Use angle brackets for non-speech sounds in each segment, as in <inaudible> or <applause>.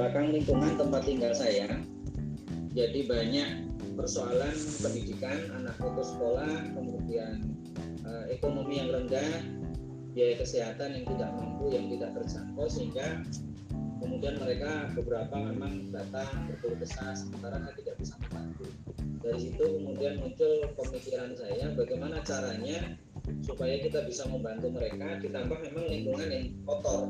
belakang lingkungan tempat tinggal saya. Jadi banyak persoalan pendidikan anak putus sekolah kemudian uh, ekonomi yang rendah biaya kesehatan yang tidak mampu yang tidak terjangkau sehingga kemudian mereka beberapa memang datang berkeluh kesah sementara saya tidak bisa membantu. Dari situ kemudian muncul pemikiran saya bagaimana caranya supaya kita bisa membantu mereka ditambah memang lingkungan yang kotor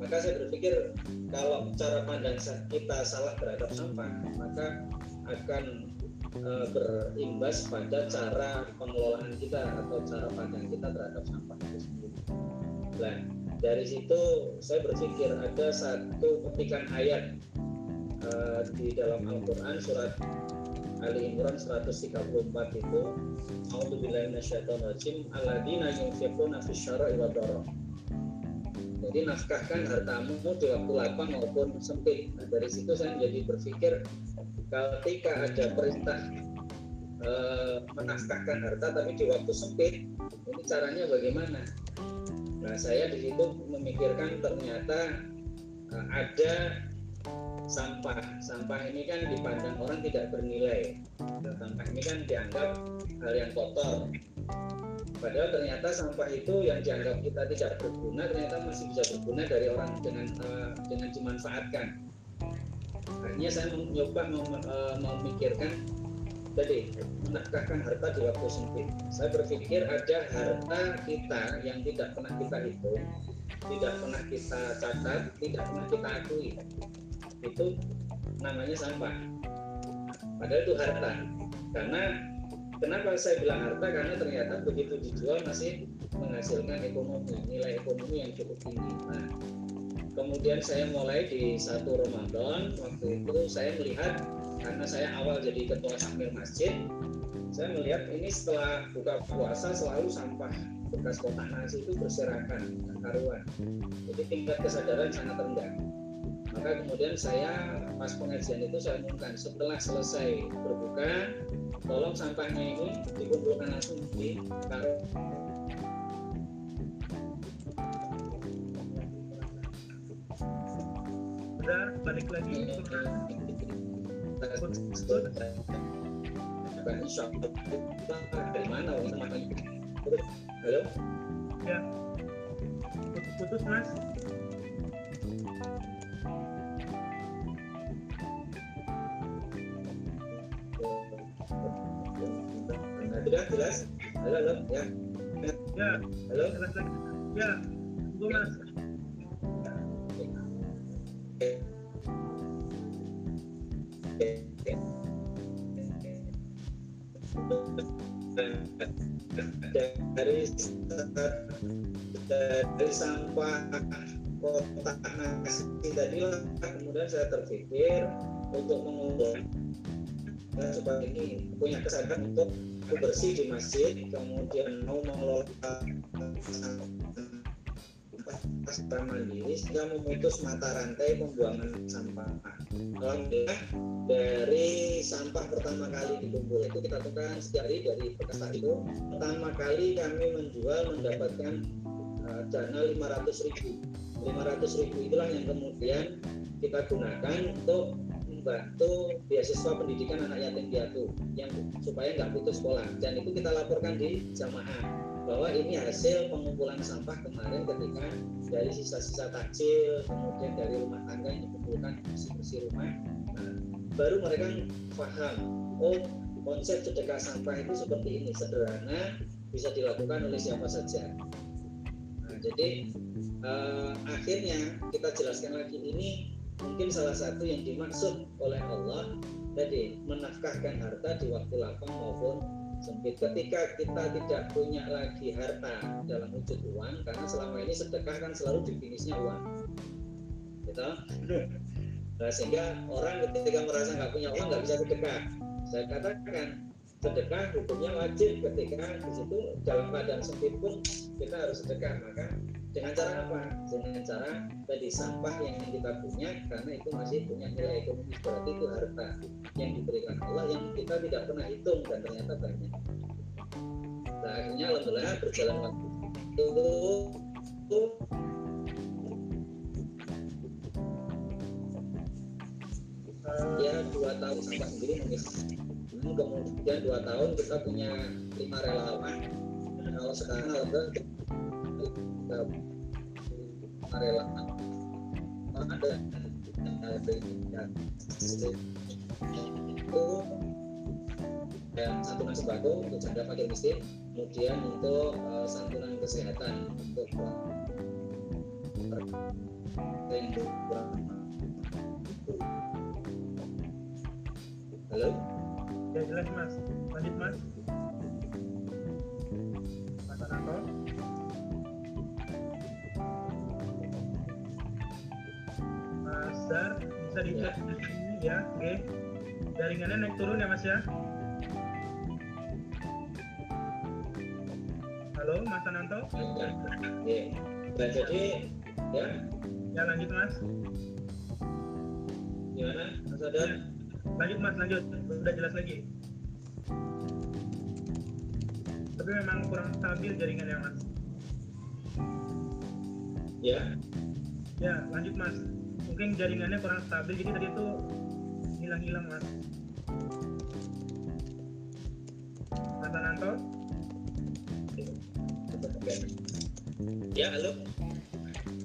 maka saya berpikir kalau cara pandang kita salah terhadap sampah maka akan e, berimbas pada cara pengelolaan kita atau cara pandang kita terhadap sampah itu sendiri. Nah, dari situ saya berpikir ada satu petikan ayat e, di dalam Al-Quran surat Ali Imran 134 itu A'udzubillahi minasyaitonirrajim alladzina yunfiquna fis syara'i wa jadi nafkahkan hartamu di waktu lapang maupun sempit. Nah, dari situ saya menjadi berpikir ketika ada perintah e, menafkahkan harta tapi di waktu sempit, ini caranya bagaimana? Nah, saya di situ memikirkan ternyata e, ada sampah. Sampah ini kan dipandang orang tidak bernilai. Sampah ini kan dianggap hal yang kotor. Padahal ternyata sampah itu yang dianggap kita tidak berguna ternyata masih bisa berguna dari orang dengan uh, dengan dimanfaatkan. Akhirnya saya mencoba mem, uh, memikirkan tadi menafkahkan harta di waktu sempit. Saya berpikir ada harta kita yang tidak pernah kita hitung, tidak pernah kita catat, tidak pernah kita akui. Itu namanya sampah. Padahal itu harta. Karena Kenapa saya bilang harta? Karena ternyata begitu dijual masih menghasilkan ekonomi, nilai ekonomi yang cukup tinggi. Nah, kemudian saya mulai di satu Ramadan waktu itu saya melihat karena saya awal jadi ketua sambil masjid, saya melihat ini setelah buka puasa selalu sampah bekas kotak nasi itu berserakan karuan. Jadi tingkat kesadaran sangat rendah. Maka kemudian saya pas pengajian itu saya umumkan setelah selesai berbuka tolong sampahnya ini dikumpulkan langsung di karung. Balik lagi. Dari mana halo? Ya. Putus-putus mas sudah jelas? Halo halo ya. Ya. Halo? Ya tunggu mas. Dari dari sampah kotak nasi tadi lah. Kemudian saya terpikir untuk mengumpulkan supaya ini punya kesadaran untuk bersih di masjid kemudian mau mengelola sampah mandiri sehingga memutus mata rantai pembuangan sampah. Alhamdulillah dari sampah pertama kali dikumpul itu kita tekan setiap hari dari bekas itu pertama kali kami menjual mendapatkan uh, dana 500 ribu 500 ribu itulah yang kemudian kita gunakan untuk membantu beasiswa pendidikan anak yatim piatu yang supaya nggak putus sekolah. Dan itu kita laporkan di jamaah bahwa ini hasil pengumpulan sampah kemarin ketika dari sisa-sisa takjil kemudian dari rumah tangga yang dikumpulkan bersih-bersih rumah. Nah, baru mereka paham oh konsep sedekah sampah itu seperti ini sederhana bisa dilakukan oleh siapa saja. Nah, jadi uh, akhirnya kita jelaskan lagi ini mungkin salah satu yang dimaksud oleh Allah jadi menafkahkan harta di waktu lapang maupun sempit. Ketika kita tidak punya lagi harta dalam wujud uang karena selama ini sedekah kan selalu definisinya uang. Gitu. Nah, sehingga orang ketika merasa nggak punya uang nggak bisa sedekah. Saya katakan sedekah hukumnya wajib ketika di situ dalam keadaan sempit pun kita harus sedekah maka dengan cara apa? Dengan cara tadi sampah yang kita punya karena itu masih punya nilai ekonomis berarti itu harta yang diberikan Allah yang kita tidak pernah hitung dan ternyata banyak. Nah, akhirnya alhamdulillah berjalan waktu itu dua tahun sampah sendiri mengis Hmm, kemudian dua tahun kita punya lima relawan kalau sekarang ada tiga lima relawan ada itu dan santunan sembako untuk janda fakir miskin kemudian untuk uh, santunan kesehatan untuk halo? Ya jelas mas. Lanjut mas. Mas Ananto Mas Dar bisa dicek di sini ya oke. Jaringannya naik turun ya mas ya. Halo Mas Ananto? Ya jadi ya? Ya lanjut mas. Gimana mas Adar? Lanjut mas lanjut. Udah jelas lagi. Tapi memang kurang stabil jaringannya mas. Ya? Ya lanjut mas mungkin jaringannya kurang stabil jadi tadi itu hilang-hilang mas. Mas Ananto? Ya halo.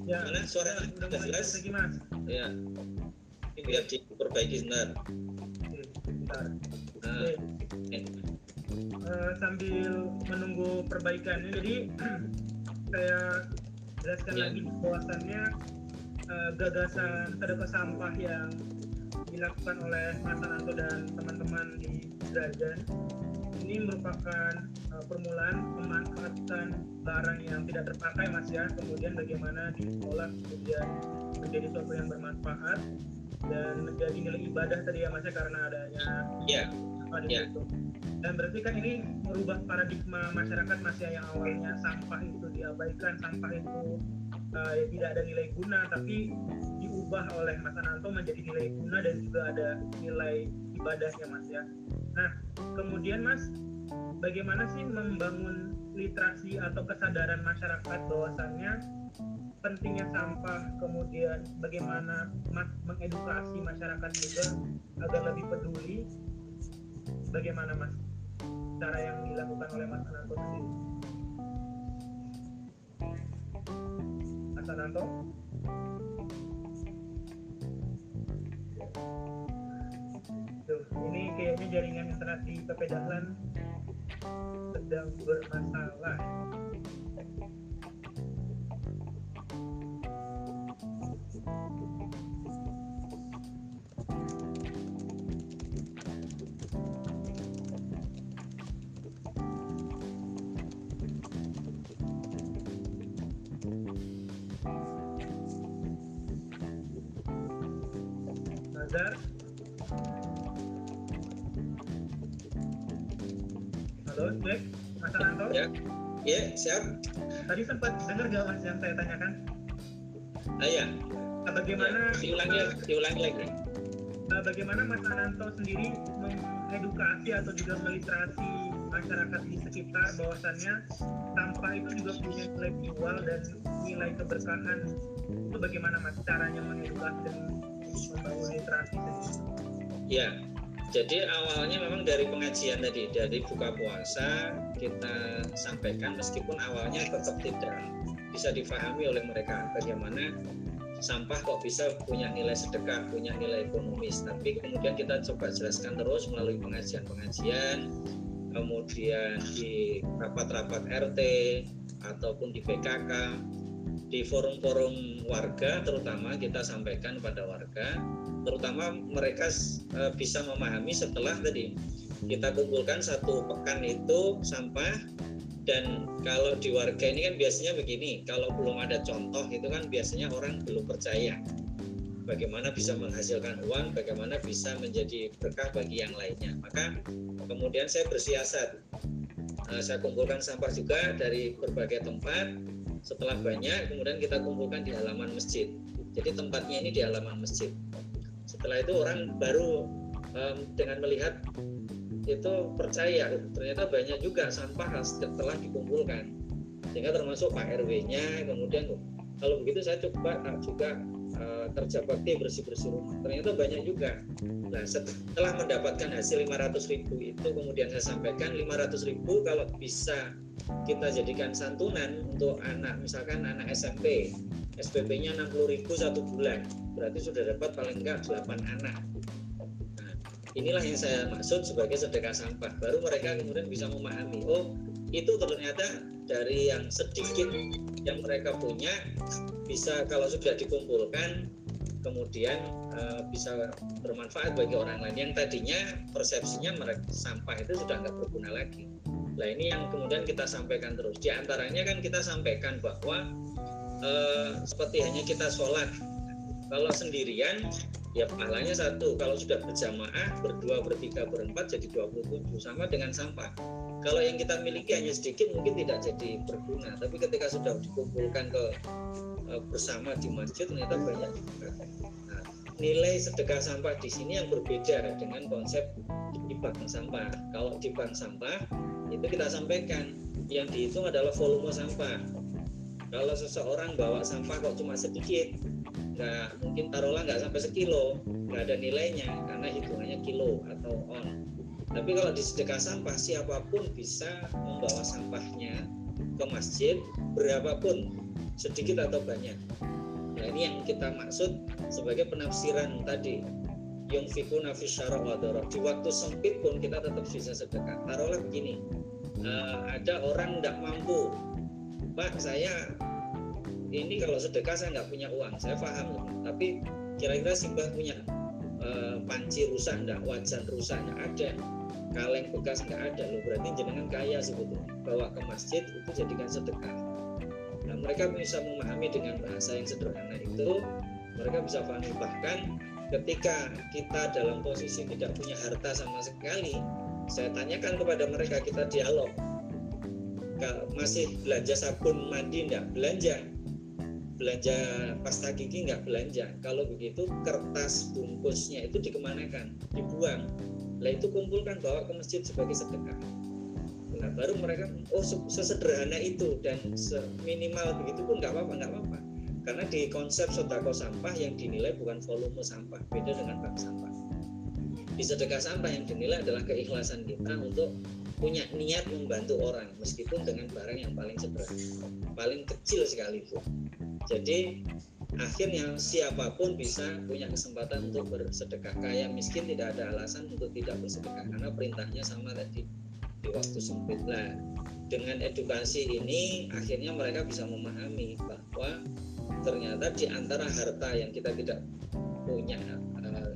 Ya. Mana suara? Udah jelas? lagi mas. Ya. Ini biar diperbaiki sebentar. Oke, bentar nah, Oke, eh, eh, sambil menunggu perbaikannya jadi <clears throat> saya jelaskan Ya. lagi bahwasannya eh, gagasan sedekah sampah yang dilakukan oleh Mas Ananto dan teman-teman di Drajan ini merupakan eh, permulaan pemanfaatan barang yang tidak terpakai mas ya kemudian bagaimana diolah kemudian menjadi sesuatu yang bermanfaat dan menjadi nilai ibadah tadi ya mas ya karena adanya ya apa di Ya. situ. Dan berarti kan ini merubah paradigma masyarakat mas ya yang awalnya sampah itu diabaikan, sampah itu uh, ya tidak ada nilai guna, tapi diubah oleh Mas Ananto menjadi nilai guna dan juga ada nilai ibadahnya mas ya. Nah kemudian mas, bagaimana sih membangun literasi atau kesadaran masyarakat bahwasannya pentingnya sampah, kemudian bagaimana mas mengedukasi masyarakat juga agar lebih peduli bagaimana mas cara yang dilakukan oleh mas Ananto sendiri mas Ananto Tuh, ini kayaknya jaringan internet di PP Dahlan sedang bermasalah Nazar Halo, cek Mas Ananto ya. Ya siap. Tadi sempat dengar gak mas yang saya tanyakan? ah, ya Nah, Bagaimana Ya, diulangi diulangi lagi. Nah, bagaimana Mas Ananto sendiri mengedukasi atau juga meliterasi masyarakat di sekitar bahwasannya sampah itu juga punya nilai jual dan nilai keberkahan? Itu bagaimana Mas caranya mengedukasi dan Ya, jadi awalnya memang dari pengajian tadi, dari buka puasa kita sampaikan meskipun awalnya tetap tidak bisa difahami oleh mereka bagaimana sampah kok bisa punya nilai sedekah, punya nilai ekonomis. Tapi kemudian kita coba jelaskan terus melalui pengajian-pengajian, kemudian di rapat-rapat RT ataupun di PKK, di forum-forum warga terutama kita sampaikan pada warga terutama mereka uh, bisa memahami setelah tadi. Kita kumpulkan satu pekan itu sampah dan kalau di warga ini kan biasanya begini kalau belum ada contoh itu kan biasanya orang belum percaya. Bagaimana bisa menghasilkan uang bagaimana bisa menjadi berkah bagi yang lainnya. Maka kemudian saya bersiasat. Uh, saya kumpulkan sampah juga dari berbagai tempat setelah banyak kemudian kita kumpulkan di halaman masjid. Jadi tempatnya ini di halaman masjid. Setelah itu orang baru um, dengan melihat itu percaya ternyata banyak juga sampah setelah dikumpulkan. Sehingga termasuk Pak RW-nya kemudian kalau begitu saya coba uh, juga kerja bakti bersih bersih rumah. Ternyata banyak juga. Nah setelah mendapatkan hasil 500 ribu itu kemudian saya sampaikan 500 ribu kalau bisa kita jadikan santunan untuk anak misalkan anak SMP SPP-nya 60 ribu satu bulan. Berarti sudah dapat paling enggak 8 anak. Nah, inilah yang saya maksud sebagai sedekah sampah. Baru mereka kemudian bisa memahami oh itu ternyata dari yang sedikit yang mereka punya bisa kalau sudah dikumpulkan kemudian uh, bisa bermanfaat bagi orang lain yang tadinya persepsinya mereka sampah itu sudah nggak berguna lagi. Nah ini yang kemudian kita sampaikan terus. Di antaranya kan kita sampaikan bahwa uh, seperti hanya kita sholat, kalau sendirian ya pahalanya satu. Kalau sudah berjamaah berdua, bertiga, berempat jadi 27 sama dengan sampah kalau yang kita miliki hanya sedikit mungkin tidak jadi berguna. Tapi ketika sudah dikumpulkan ke uh, bersama di masjid ternyata banyak juga. Nah, nilai sedekah sampah di sini yang berbeda dengan konsep di bank sampah. Kalau di bank sampah itu kita sampaikan yang dihitung adalah volume sampah. Kalau seseorang bawa sampah kok cuma sedikit nggak mungkin taruhlah nggak sampai sekilo nggak ada nilainya karena hitungannya kilo atau on tapi kalau di sedekah sampah siapa pun bisa membawa sampahnya ke masjid berapapun sedikit atau banyak. Nah ini yang kita maksud sebagai penafsiran tadi. Yang fisyara Di waktu sempit pun kita tetap bisa sedekah. Taruhlah begini, uh, ada orang tidak mampu, Pak saya ini kalau sedekah saya nggak punya uang, saya paham, tapi kira-kira Simbah punya uh, panci rusak enggak, wajan rusak enggak ada kaleng bekas nggak ada loh. Berarti jenengan kaya sebetulnya. Bawa ke masjid itu jadikan sedekah. Nah mereka bisa memahami dengan bahasa yang sederhana itu mereka bisa pahami. Bahkan ketika kita dalam posisi tidak punya harta sama sekali saya tanyakan kepada mereka kita dialog. Masih belanja sabun mandi enggak belanja belanja pasta gigi nggak belanja. Kalau begitu kertas bungkusnya itu dikemanakan? Dibuang. Lah itu kumpulkan bawa ke masjid sebagai sedekah. Nah baru mereka oh sesederhana itu dan minimal begitu pun nggak apa-apa nggak apa-apa. Karena di konsep sodako sampah yang dinilai bukan volume sampah beda dengan bank sampah. Di sedekah sampah yang dinilai adalah keikhlasan kita untuk punya niat membantu orang meskipun dengan barang yang paling sederhana paling kecil sekalipun jadi akhirnya siapa pun bisa punya kesempatan untuk bersedekah. Kaya miskin tidak ada alasan untuk tidak bersedekah karena perintahnya sama tadi di waktu sempit. Lah dengan edukasi ini akhirnya mereka bisa memahami bahwa ternyata di antara harta yang kita tidak punya uh,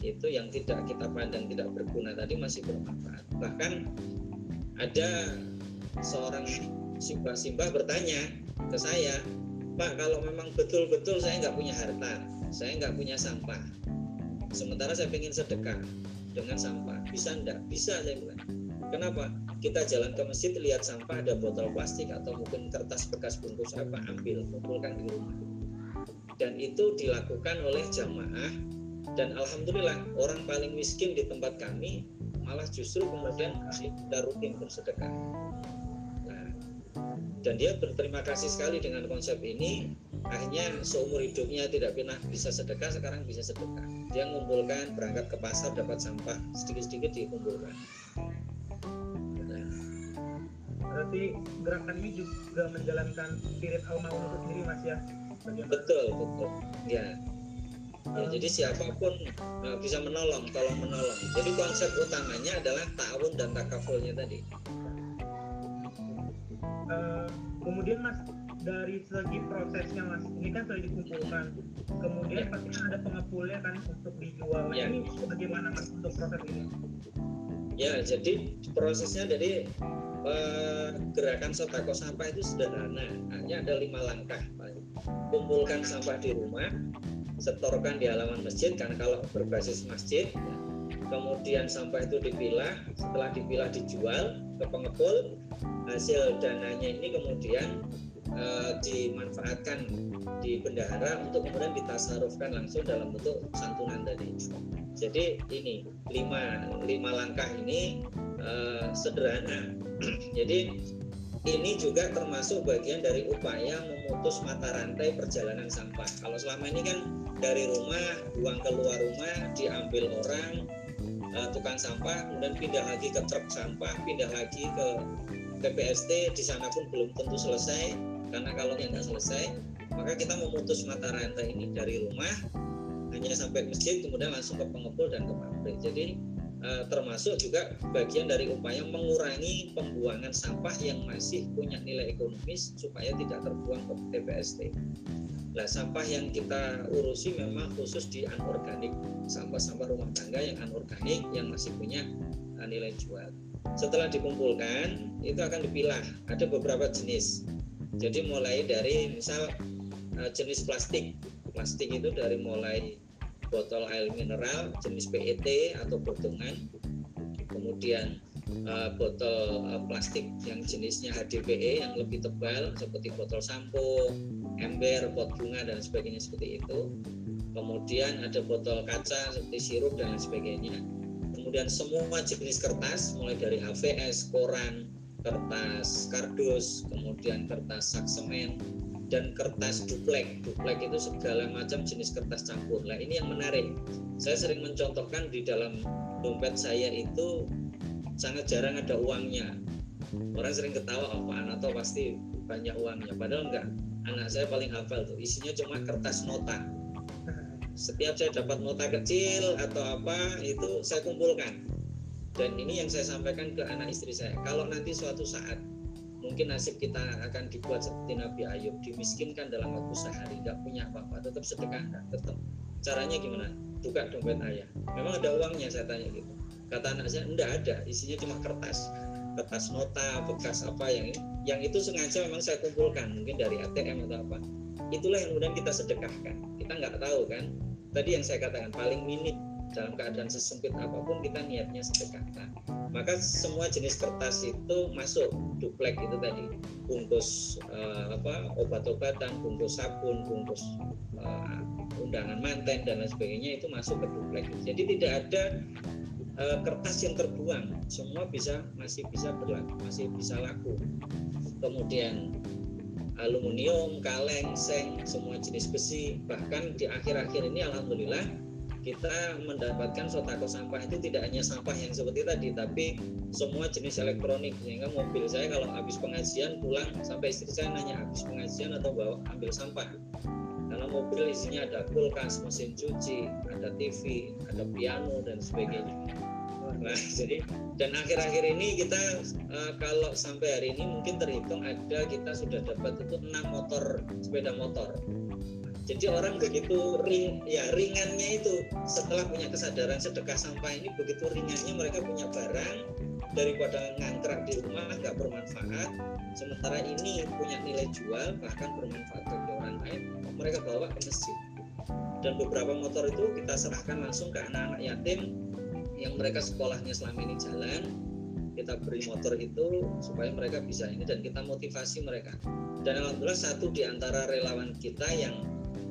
itu yang tidak kita pandang tidak berguna tadi masih bermanfaat. Bahkan ada seorang simbah-simbah bertanya ke saya Pak kalau memang betul-betul saya nggak punya harta saya nggak punya sampah sementara saya ingin sedekah dengan sampah bisa enggak bisa saya bilang. Kenapa? Kita jalan ke masjid lihat sampah ada botol plastik atau mungkin kertas bekas bungkus apa ambil kumpulkan di rumah. Dan itu dilakukan oleh jamaah dan alhamdulillah orang paling miskin di tempat kami malah justru kemudian kita rutin bersedekah dan dia berterima kasih sekali dengan konsep ini akhirnya seumur hidupnya tidak pernah bisa sedekah sekarang bisa sedekah dia mengumpulkan berangkat ke pasar dapat sampah sedikit-sedikit dikumpulkan nah. berarti gerakan ini juga menjalankan spirit al itu sendiri mas ya Bagaimana? betul betul ya Ya, hmm. jadi siapa pun uh, bisa menolong, tolong menolong. Jadi konsep utamanya adalah ta'awun dan takafulnya tadi. Uh, kemudian mas dari segi prosesnya mas ini kan sudah dikumpulkan. Kemudian pasti kan ada pengepulnya kan untuk dijual. Ya. ini bagaimana mas untuk proses ini? Ya jadi prosesnya dari uh, gerakan sotako sampah itu sederhana. Hanya ada lima langkah kumpulkan sampah di rumah setorkan di halaman masjid karena kalau berbasis masjid kemudian sampah itu dipilah setelah dipilah dijual ke pengepul hasil dananya ini kemudian uh, dimanfaatkan di bendahara untuk kemudian ditasarufkan langsung dalam bentuk santunan tadi. Jadi ini lima lima langkah ini uh, sederhana. <clears throat> Jadi ini juga termasuk bagian dari upaya memutus mata rantai perjalanan sampah. Kalau selama ini kan dari rumah buang keluar rumah diambil orang uh, tukang sampah kemudian pindah lagi ke truk sampah pindah lagi ke TPST di sana pun belum tentu selesai karena kalau nggak selesai maka kita memutus mata rantai ini dari rumah hanya sampai masjid kemudian langsung ke pengepul dan ke pabrik. Jadi termasuk juga bagian dari upaya mengurangi pembuangan sampah yang masih punya nilai ekonomis supaya tidak terbuang ke TPST. Nah, sampah yang kita urusi memang khusus di anorganik, sampah-sampah rumah tangga yang anorganik yang masih punya eh, nilai jual. Setelah dikumpulkan, itu akan dipilah. Ada beberapa jenis. Jadi mulai dari misal eh, jenis plastik. Plastik itu dari mulai botol air mineral jenis PET atau botongan, kemudian uh, botol uh, plastik yang jenisnya HDPE yang lebih tebal seperti botol sampo, ember, pot bunga dan sebagainya seperti itu. Kemudian ada botol kaca seperti sirup dan sebagainya. Kemudian semua jenis kertas mulai dari HVS, koran, kertas kardus, kemudian kertas saksemen, dan kertas duplek. Duplek itu segala macam jenis kertas campur. Nah ini yang menarik. Saya sering mencontohkan di dalam dompet saya itu sangat jarang ada uangnya. Orang sering ketawa apa oh, anak pasti banyak uangnya. Padahal enggak. Anak saya paling hafal tuh isinya cuma kertas nota. Setiap saya dapat nota kecil atau apa itu saya kumpulkan. Dan ini yang saya sampaikan ke anak istri saya. Kalau nanti suatu saat mungkin nasib kita akan dibuat seperti Nabi Ayub dimiskinkan dalam waktu sehari nggak punya apa-apa tetap sedekah tetap. Caranya gimana? Buka dompet ayah. Memang ada uangnya saya tanya gitu. Kata anak saya enggak ada isinya cuma kertas. Kertas nota bekas apa yang yang itu sengaja memang saya kumpulkan mungkin dari ATM atau apa. Itulah yang kemudian kita sedekahkan. Kita nggak tahu kan? Tadi yang saya katakan paling minim dalam keadaan sesempit apa pun kita niatnya sedekahkan maka semua jenis kertas itu masuk duplek itu tadi. Bungkus uh, apa obat-obatan bungkus sabun bungkus uh, undangan manten dan lain sebagainya itu masuk ke duplek jadi tidak ada uh, kertas yang terbuang. Semua bisa masih bisa berlaku masih bisa laku. Kemudian aluminium kaleng seng semua jenis besi bahkan di akhir-akhir ini alhamdulillah kita mendapatkan sotako sampah itu tidak hanya sampah yang seperti tadi tapi semua jenis elektronik. Sehingga mobil saya kalau habis pengajian pulang sampai istri saya nanya habis pengajian atau bawa ambil sampah? Karena mobil isinya ada kulkas mesin cuci ada TV ada piano dan sebagainya. Nah <laughs> jadi dan akhir-akhir ini kita uh, kalau sampai hari ini mungkin terhitung ada kita sudah dapat itu enam motor sepeda motor jadi orang begitu ring ya ringannya itu setelah punya kesadaran sedekah sampah ini begitu ringannya mereka punya barang daripada ngangkrak di rumah nggak bermanfaat. Sementara ini punya nilai jual bahkan bermanfaat bagi orang lain mereka bawa ke masjid. Dan beberapa motor itu kita serahkan langsung ke anak-anak yatim yang mereka sekolahnya selama ini jalan. Kita beri motor itu supaya mereka bisa ini dan kita motivasi mereka. Dan alhamdulillah satu di antara relawan kita yang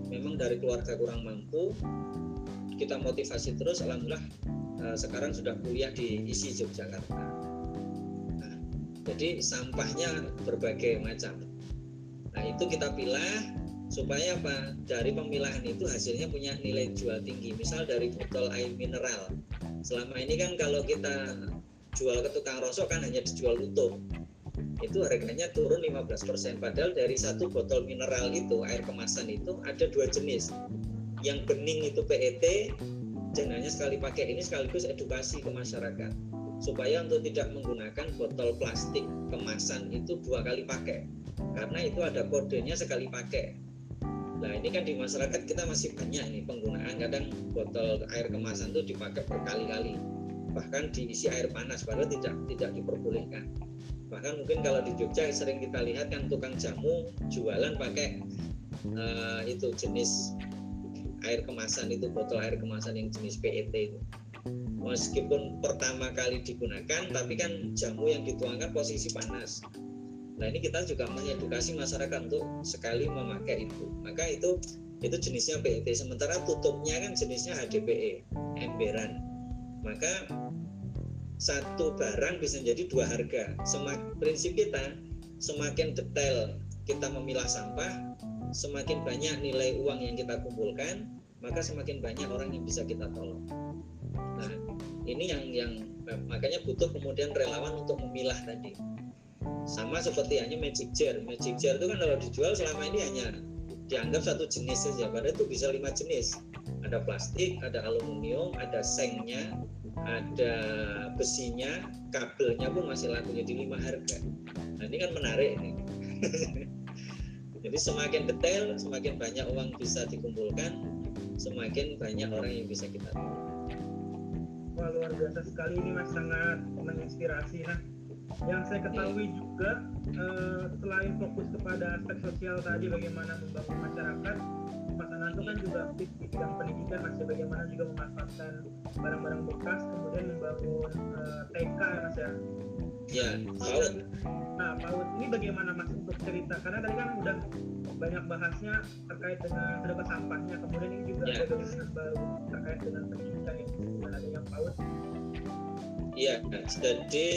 memang dari keluarga kurang mampu kita motivasi terus alhamdulillah uh, sekarang sudah kuliah di ISI Yogyakarta. Nah, jadi sampahnya berbagai macam. Nah itu kita pilah supaya apa? Dari pemilahan itu hasilnya punya nilai jual tinggi. Misal dari botol air mineral. Selama ini kan kalau kita jual ke tukang rosok kan hanya dijual utuh itu harganya turun 15% padahal dari satu botol mineral itu air kemasan itu ada dua jenis. Yang bening itu PET dan hanya sekali pakai ini sekaligus edukasi ke masyarakat. Supaya untuk tidak menggunakan botol plastik kemasan itu dua kali pakai. Karena itu ada kodenya sekali pakai. Nah ini kan di masyarakat kita masih banyak ini penggunaan. Kadang botol air kemasan itu dipakai berkali-kali. Bahkan diisi air panas padahal tidak tidak diperbolehkan bahkan mungkin kalau di Jogja sering kita lihat kan tukang jamu jualan pakai uh, itu jenis air kemasan itu botol air kemasan yang jenis PET itu. Meskipun pertama kali digunakan tapi kan jamu yang dituangkan posisi panas. Nah ini kita juga mengedukasi masyarakat untuk sekali memakai itu. Maka itu itu jenisnya PET sementara tutupnya kan jenisnya HDPE emberan. Maka satu barang bisa jadi dua harga. Semak, prinsip kita semakin detail kita memilah sampah semakin banyak nilai uang yang kita kumpulkan maka semakin banyak orang yang bisa kita tolong. Nah ini yang yang makanya butuh kemudian relawan untuk memilah tadi. Sama seperti hanya magic jar. Magic jar itu kan kalau dijual selama ini hanya dianggap satu jenis saja. Padahal itu bisa lima jenis. Ada plastik ada aluminium ada sengnya ada besinya kabelnya pun masih lakunya di lima harga. Nah ini kan menarik nih <laughs> jadi semakin detail semakin banyak uang bisa dikumpulkan semakin banyak orang yang bisa kita tolong Wah luar biasa sekali ini mas. Sangat menginspirasi. Nah yang saya ketahui juga eh, selain fokus kepada aspek sosial tadi bagaimana membangun masyarakat, Mas Ananto kan juga aktif di bidang pendidikan masih bagaimana juga memanfaatkan barang-barang bekas kemudian membangun eh, TK ya mas ya. Ya, PAUD. Nah, PAUD ini bagaimana mas untuk cerita? Karena tadi kan udah banyak bahasnya terkait dengan sedekah sampahnya, kemudian ini juga Ya. ada gagasan baru terkait dengan pendidikan yang dengan adanya PAUD. Iya, jadi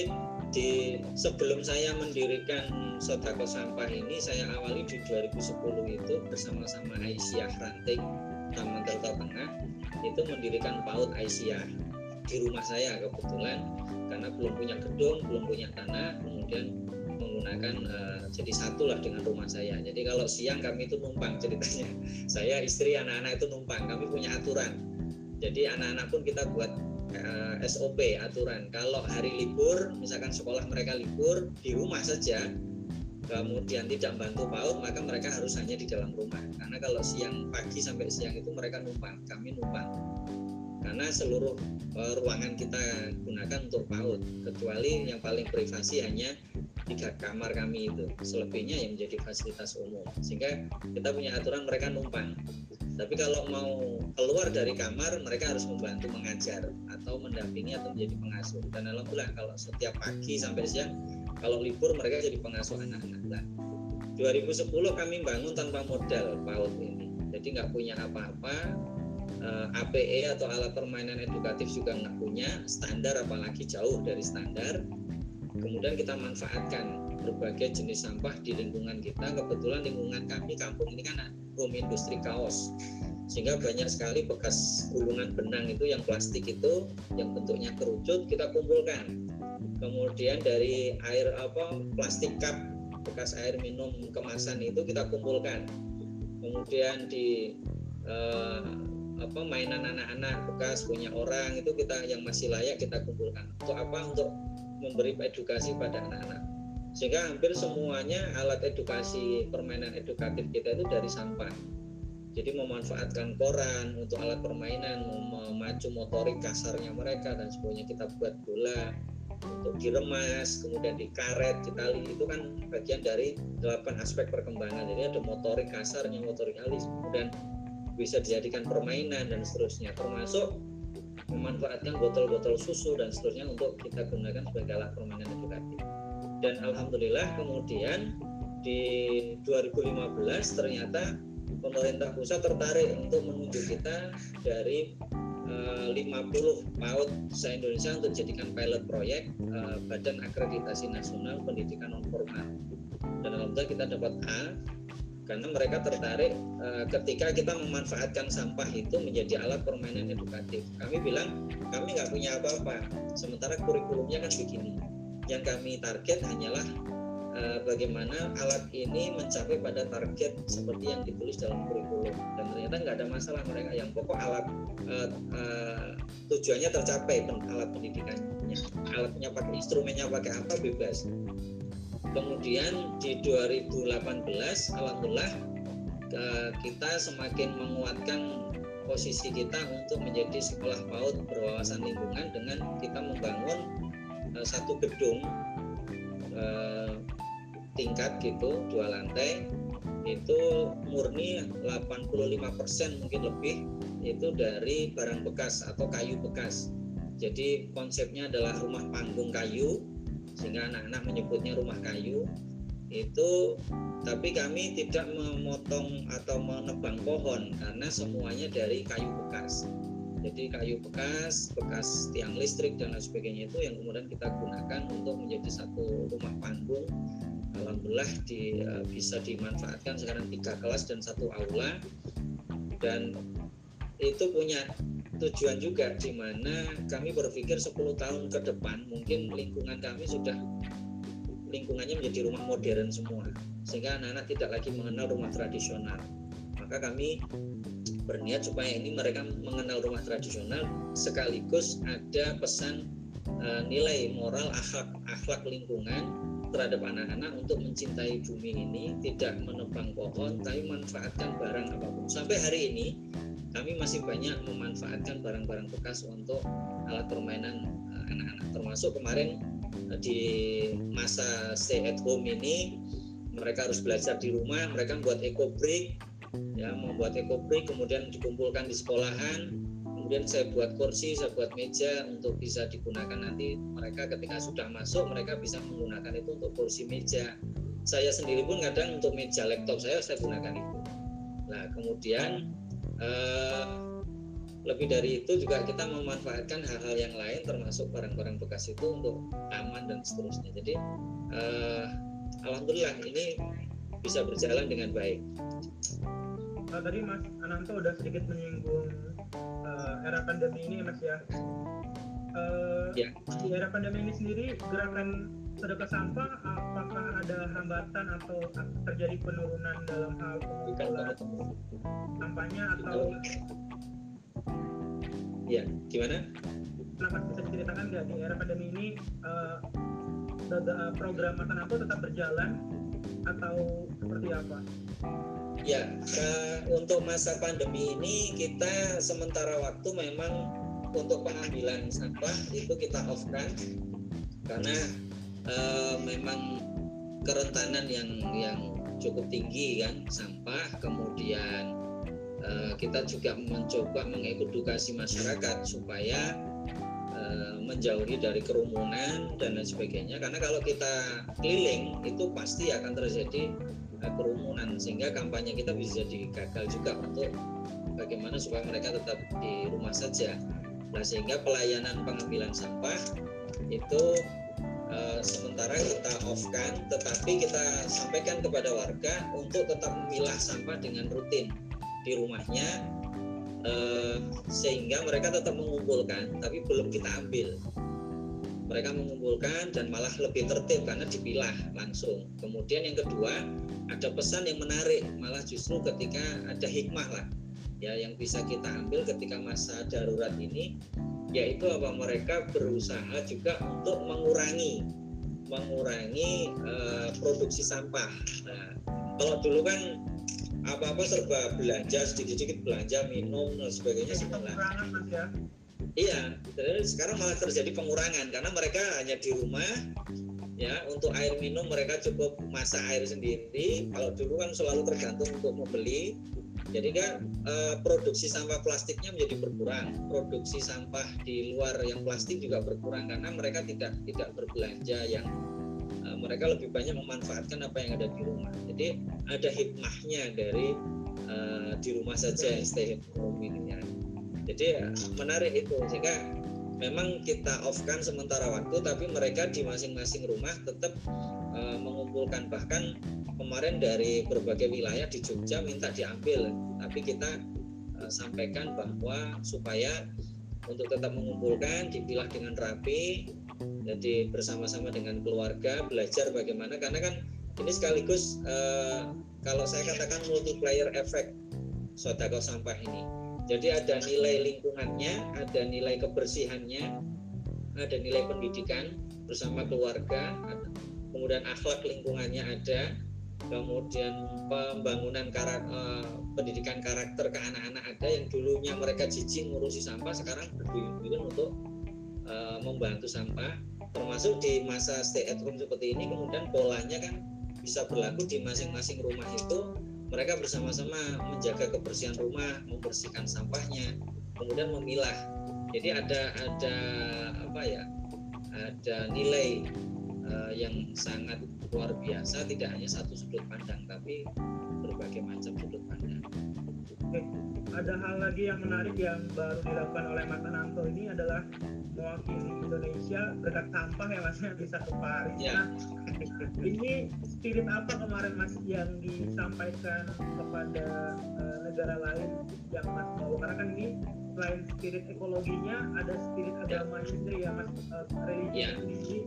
di sebelum saya mendirikan Sodako Sampah ini saya awali di 2010 itu bersama-sama Aisyah Ranting Taman Delta Tengah itu mendirikan PAUD Aisyah di rumah saya kebetulan karena belum punya gedung, belum punya tanah, kemudian menggunakan eh, jadi satu lah dengan rumah saya. Jadi kalau siang kami itu numpang ceritanya. <laughs> Saya istri anak-anak itu numpang. Kami punya aturan. Jadi anak-anak pun kita buat eh, SOP aturan. Kalau hari libur misalkan sekolah mereka libur di rumah saja kemudian tidak bantu PAUD maka mereka harus hanya di dalam rumah. Karena kalau siang pagi sampai siang itu mereka numpang kami numpang. Karena seluruh eh, ruangan kita gunakan untuk PAUD. Kecuali yang paling privasi hanya tiga kamar kami itu. Selebihnya yang menjadi fasilitas umum. Sehingga kita punya aturan mereka numpang. Tapi kalau mau keluar dari kamar mereka harus membantu mengajar atau mendampingi atau menjadi pengasuh. Dan alhamdulillah kalau setiap pagi sampai siang kalau libur mereka jadi pengasuh anak-anak. Nah, 2010 kami bangun tanpa modal PAUD ini jadi nggak punya apa-apa. Eh, APE atau alat permainan edukatif juga nggak punya. Standar apalagi jauh dari standar. Kemudian kita manfaatkan berbagai jenis sampah di lingkungan kita. Kebetulan lingkungan kami kampung ini kan home industri kaos sehingga banyak sekali bekas gulungan benang itu yang plastik itu yang bentuknya kerucut kita kumpulkan. Kemudian dari air apa plastik cup bekas air minum kemasan itu kita kumpulkan. Kemudian di eh, apa mainan anak-anak bekas punya orang itu kita yang masih layak kita kumpulkan. Untuk apa? Untuk memberi edukasi pada anak-anak sehingga hampir semuanya alat edukasi permainan edukatif kita itu dari sampah. Jadi memanfaatkan koran untuk alat permainan memacu motorik kasarnya mereka dan sebagainya kita buat bola untuk diremas kemudian dikaret ditali. Itu kan bagian dari delapan aspek perkembangan. Jadi ada motorik kasarnya motorik halus kemudian bisa dijadikan permainan dan seterusnya. Termasuk memanfaatkan botol-botol susu dan seterusnya untuk kita gunakan sebagai alat permainan edukatif dan alhamdulillah kemudian di 2015 ternyata pemerintah pusat tertarik untuk menunjuk kita dari eh, 50 PAUD se-Indonesia untuk dijadikan pilot proyek eh, Badan Akreditasi Nasional Pendidikan Non Formal dan alhamdulillah kita dapat A karena mereka tertarik eh, ketika kita memanfaatkan sampah itu menjadi alat permainan edukatif. Kami bilang kami nggak punya apa-apa, sementara kurikulumnya kan begini. Yang kami target hanyalah eh, bagaimana alat ini mencapai pada target seperti yang ditulis dalam kurikulum dan ternyata nggak ada masalah mereka. Yang pokok alat eh, eh, tujuannya tercapai alat pendidikannya, alatnya pakai instrumennya pakai apa bebas kemudian di 2018 alhamdulillah kita semakin menguatkan posisi kita untuk menjadi sekolah PAUD berwawasan lingkungan dengan kita membangun satu gedung eh, tingkat gitu dua lantai itu murni 85% mungkin lebih itu dari barang bekas atau kayu bekas. Jadi konsepnya adalah rumah panggung kayu sehingga anak-anak menyebutnya rumah kayu. Itu tapi kami tidak memotong atau menebang pohon karena semuanya dari kayu bekas jadi kayu bekas bekas tiang listrik dan lain sebagainya itu yang kemudian kita gunakan untuk menjadi satu rumah panggung. Alhamdulillah di, uh, bisa dimanfaatkan sekarang tiga kelas dan satu aula. Dan itu punya tujuan juga di mana kami berpikir 10 tahun ke depan mungkin lingkungan kami sudah lingkungannya menjadi rumah modern semua. Sehingga anak-anak tidak lagi mengenal rumah tradisional. Maka kami berniat supaya ini mereka mengenal rumah tradisional sekaligus ada pesan uh, nilai moral akhlak akhlak lingkungan terhadap anak-anak untuk mencintai bumi ini tidak menebang pohon tapi manfaatkan barang apa pun. Sampai hari ini kami masih banyak memanfaatkan barang-barang bekas untuk alat permainan eh, anak-anak. Termasuk kemarin eh, di masa stay at home ini mereka harus belajar di rumah mereka membuat eco break ya membuat eco break kemudian dikumpulkan di sekolahan kemudian saya buat kursi saya buat meja untuk bisa digunakan. Nanti mereka ketika sudah masuk mereka bisa menggunakan itu untuk kursi meja. Saya sendiri pun kadang untuk meja laptop saya saya gunakan itu. Nah kemudian eh, lebih dari itu juga kita memanfaatkan hal-hal yang lain termasuk barang-barang bekas itu untuk aman dan seterusnya. Jadi eh, alhamdulillah ini bisa berjalan dengan baik. Nah, tadi Mas Ananto udah sedikit menyinggung uh, era pandemi ini Mas ya. Uh, ya. Di era pandemi ini sendiri gerakan sedekah sampah apakah ada hambatan atau terjadi penurunan dalam hal pengumpulan sampahnya atau ya gimana? Mas bisa diceritakan nggak di era pandemi ini uh, program Mas Ananto tetap berjalan atau seperti apa? Ya, uh, untuk masa pandemi ini kita sementara waktu memang untuk pengambilan sampah itu kita off kan karena uh, memang kerentanan yang yang cukup tinggi kan sampah kemudian uh, kita juga mencoba mengedukasi masyarakat supaya menjauhi dari kerumunan dan lain sebagainya. Karena kalau kita keliling itu pasti akan terjadi Eh, kerumunan. Sehingga kampanye kita bisa jadi gagal juga untuk bagaimana supaya mereka tetap di rumah saja. Nah sehingga pelayanan pengambilan sampah itu uh, sementara kita off kan, tetapi kita sampaikan kepada warga untuk tetap memilah sampah dengan rutin di rumahnya uh, sehingga mereka tetap mengumpulkan, tapi belum kita ambil mereka mengumpulkan dan malah lebih tertib karena dipilah langsung. Kemudian yang kedua ada pesan yang menarik malah justru ketika ada hikmah lah ya yang bisa kita ambil ketika masa darurat ini yaitu apa mereka berusaha juga untuk mengurangi mengurangi uh, produksi sampah. Nah, kalau dulu kan apa-apa serba belanja sedikit-sedikit belanja minum dan sebagainya sebenarnya. Iya, sekarang malah terjadi pengurangan karena mereka hanya di rumah ya untuk air minum mereka cukup masak air sendiri. Kalau dulu kan selalu tergantung untuk membeli. Jadi kan eh, produksi sampah plastiknya menjadi berkurang, produksi sampah di luar yang plastik juga berkurang karena mereka tidak tidak berbelanja yang mereka lebih banyak memanfaatkan apa yang ada di rumah. Jadi ada hikmahnya dari eh, di rumah saja stay home ini ya. Jadi ya, menarik itu. Sehingga memang kita off kan sementara waktu tapi mereka di masing-masing rumah tetap uh, mengumpulkan. Bahkan kemarin dari berbagai wilayah di Jogja minta diambil. Tapi kita uh, sampaikan bahwa supaya untuk tetap mengumpulkan dipilah dengan rapi jadi bersama-sama dengan keluarga belajar bagaimana. Karena kan ini sekaligus uh, kalau saya katakan multiplier effect sodako sampah ini. Jadi ada nilai lingkungannya, ada nilai kebersihannya, ada nilai pendidikan bersama keluarga, kemudian akhlak lingkungannya ada, kemudian pembangunan karak, uh, pendidikan karakter ke anak-anak ada yang dulunya mereka jijik ngurusi sampah sekarang berduyun-duyun untuk uh, membantu sampah termasuk di masa stay at home seperti ini kemudian polanya kan bisa berlaku di masing-masing rumah itu mereka bersama-sama menjaga kebersihan rumah, membersihkan sampahnya, kemudian memilah. Jadi ada ada apa ya? Ada nilai uh, yang sangat luar biasa, tidak hanya satu sudut pandang, tapi berbagai macam sudut pandang. Oke, ada hal lagi yang menarik yang baru dilakukan oleh Mas Ananto ini adalah mewakili Indonesia berkat sampah ya mas bisa ke Paris. Ya. Nah, ini spirit apa kemarin mas yang disampaikan kepada uh, negara lain yang mas mau karena kan ini selain spirit ekologinya ada spirit agama sendiri ya mas uh, religi ya. sendiri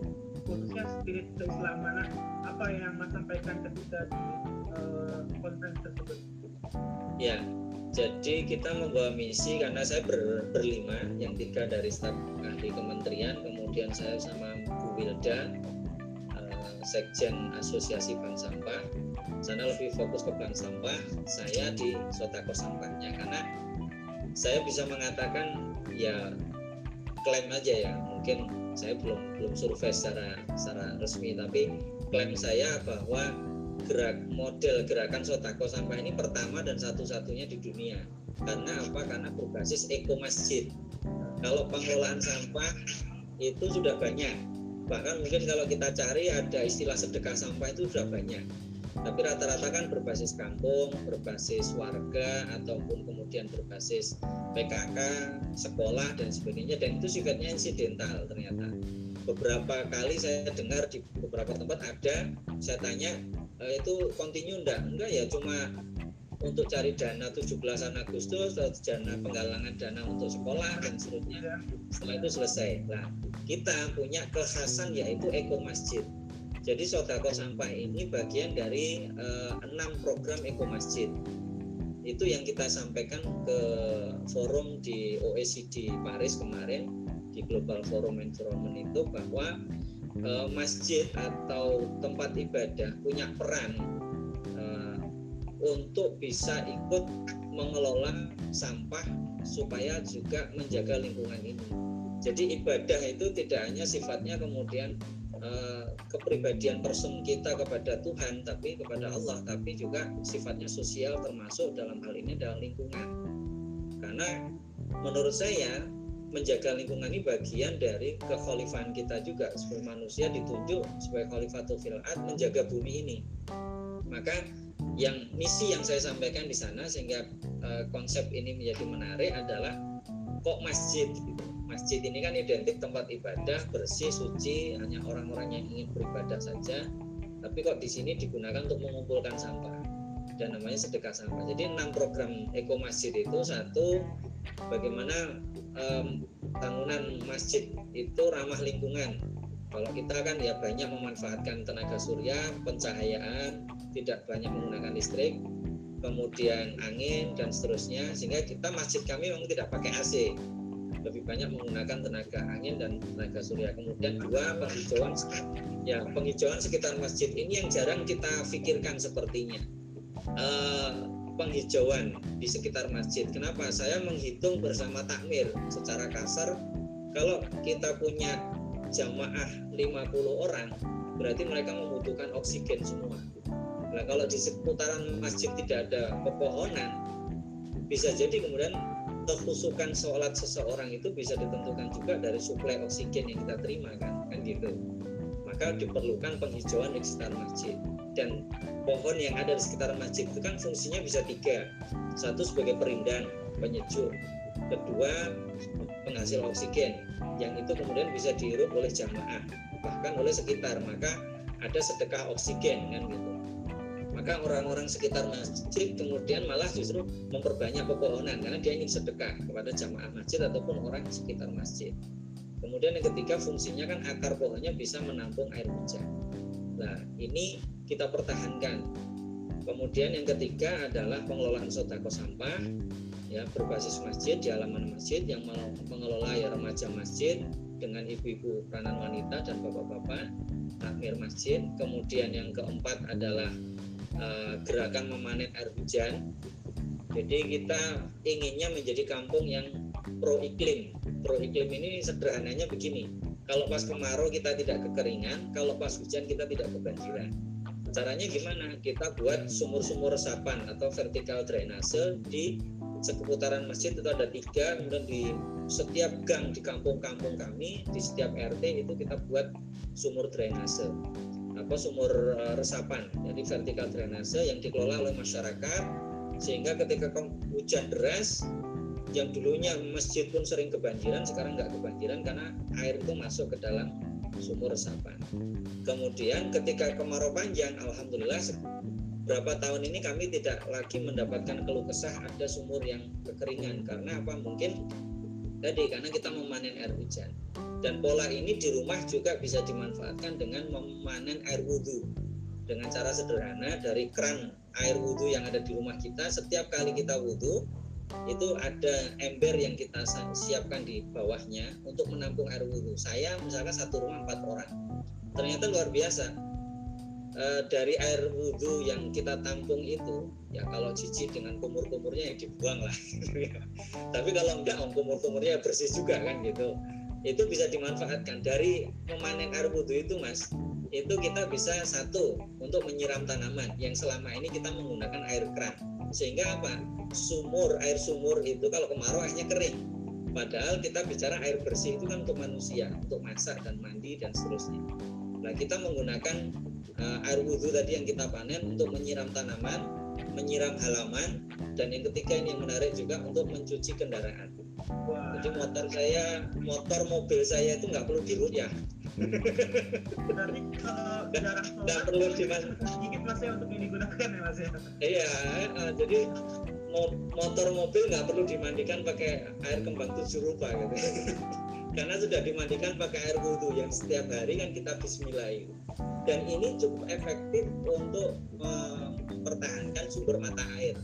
khususnya spirit keislaman apa yang mas sampaikan ketika di uh, konferensi tersebut? Ya, jadi kita membawa misi karena saya ber, berlima, yang tiga dari staf ahli kementerian, kemudian saya sama Bu Wilda, uh, Sekjen Asosiasi Bank Sampah. Sana lebih fokus ke bank sampah, saya di sotako sampahnya karena saya bisa mengatakan ya klaim aja ya, mungkin saya belum belum survei secara secara resmi, tapi klaim saya bahwa gerak model gerakan sotako sampah ini pertama dan satu-satunya di dunia. Karena apa? Karena berbasis eco masjid. Kalau pengelolaan sampah itu sudah banyak. Bahkan mungkin kalau kita cari ada istilah sedekah sampah itu sudah banyak tapi rata-rata kan berbasis kampung, berbasis warga ataupun kemudian berbasis PKK, sekolah dan sebagainya. Dan itu sifatnya insidental ternyata. Beberapa kali saya dengar di beberapa tempat ada saya tanya uh, itu kontinu enggak enggak ya cuma untuk cari dana 17 Agustus dana penggalangan dana untuk sekolah dan seterusnya. Setelah itu selesai. Nah kita punya kekhasan yaitu Eko Masjid jadi sodako sampah ini bagian dari uh, enam program Eko Masjid itu yang kita sampaikan ke forum di OECD Paris kemarin di Global Forum Environment itu bahwa uh, masjid atau tempat ibadah punya peran uh, untuk bisa ikut mengelola sampah supaya juga menjaga lingkungan ini. Jadi ibadah itu tidak hanya sifatnya kemudian uh, kepribadian person kita kepada Tuhan, tapi kepada Allah, tapi juga sifatnya sosial termasuk dalam hal ini dalam lingkungan. Karena menurut saya menjaga lingkungan ini bagian dari kekhalifahan kita juga sebagai manusia ditunjuk sebagai khalifatul fil'at menjaga bumi ini maka yang misi yang saya sampaikan di sana sehingga uh, konsep ini menjadi menarik adalah kok masjid gitu. Masjid ini kan identik tempat ibadah bersih suci hanya orang-orang yang ingin beribadah saja. Tapi kok di sini digunakan untuk mengumpulkan sampah? Dan namanya sedekah sampah. Jadi enam program eko masjid itu satu bagaimana um, bangunan masjid itu ramah lingkungan. Kalau kita kan ya banyak memanfaatkan tenaga surya, pencahayaan, tidak banyak menggunakan listrik, kemudian angin dan seterusnya, sehingga kita masjid kami memang tidak pakai AC, lebih banyak menggunakan tenaga angin dan tenaga surya. Kemudian dua penghijauan, ya penghijauan sekitar masjid ini yang jarang kita pikirkan sepertinya. Uh, penghijauan di sekitar masjid. Kenapa? Saya menghitung bersama takmir secara kasar kalau kita punya jamaah 50 orang berarti mereka membutuhkan oksigen semua. Nah, kalau di seputaran masjid tidak ada pepohonan bisa jadi kemudian kekhusukan sholat seseorang itu bisa ditentukan juga dari suplai oksigen yang kita terima kan? Kan gitu. Maka diperlukan penghijauan di sekitar masjid. Dan pohon yang ada di sekitar masjid itu kan fungsinya bisa tiga. Satu sebagai perindan penyejuk. Kedua penghasil oksigen yang itu kemudian bisa dihirup oleh jamaah bahkan oleh sekitar. Maka ada sedekah oksigen kan gitu maka orang-orang sekitar masjid kemudian malah justru memperbanyak pepohonan karena dia ingin sedekah kepada jamaah masjid ataupun orang sekitar masjid kemudian yang ketiga fungsinya kan akar pohonnya bisa menampung air hujan nah ini kita pertahankan. Kemudian yang ketiga adalah pengelolaan sodako sampah ya berbasis masjid di halaman masjid yang mengelola ya remaja masjid dengan ibu-ibu peranan wanita dan bapak-bapak takmir masjid. Kemudian yang keempat adalah uh, gerakan memanen air hujan. Jadi kita inginnya menjadi kampung yang pro iklim. Pro iklim ini sederhananya begini. Kalau pas kemarau kita tidak kekeringan, kalau pas hujan kita tidak kebanjiran caranya gimana kita buat sumur-sumur resapan atau vertikal drainase di seputaran masjid itu ada tiga kemudian di setiap gang di kampung-kampung kami di setiap RT itu kita buat sumur drainase apa sumur uh, resapan jadi vertikal drainase yang dikelola oleh masyarakat sehingga ketika hujan deras yang dulunya masjid pun sering kebanjiran sekarang nggak kebanjiran karena air itu masuk ke dalam sumur resapan. Kemudian ketika kemarau panjang, alhamdulillah beberapa tahun ini kami tidak lagi mendapatkan keluh kesah ada sumur yang kekeringan karena apa? Mungkin tadi karena kita memanen air hujan. Dan pola ini di rumah juga bisa dimanfaatkan dengan memanen air wudhu dengan cara sederhana dari keran air wudhu yang ada di rumah kita setiap kali kita wudhu itu ada ember yang kita siapkan di bawahnya untuk menampung air wudhu. Saya misalkan satu rumah empat orang, ternyata luar biasa. E, dari air wudhu yang kita tampung itu, ya kalau cici dengan kumur-kumurnya ya dibuang lah. <laughs> Tapi kalau enggak, om kumur-kumurnya bersih juga kan gitu. Itu bisa dimanfaatkan dari memanen air wudhu itu, mas. Itu kita bisa satu untuk menyiram tanaman yang selama ini kita menggunakan air keran. Sehingga apa? sumur air sumur itu kalau kemarau airnya kering padahal kita bicara air bersih itu kan untuk manusia untuk masak dan mandi dan seterusnya nah kita menggunakan uh, air wudhu tadi yang kita panen untuk menyiram tanaman menyiram halaman dan yang ketiga ini yang menarik juga untuk mencuci kendaraan jadi motor saya motor mobil saya itu nggak perlu dirut ya. Berarti kalau sholat, perlu dimas sedikit mas ya untuk digunakan ya mas ya. Iya, uh, jadi motor mobil nggak perlu dimandikan pakai air kembang tujuh rupa gitu. <laughs> Karena sudah dimandikan pakai air wudhu yang setiap hari kan kita Bismillah dan ini cukup efektif untuk mempertahankan sumber mata air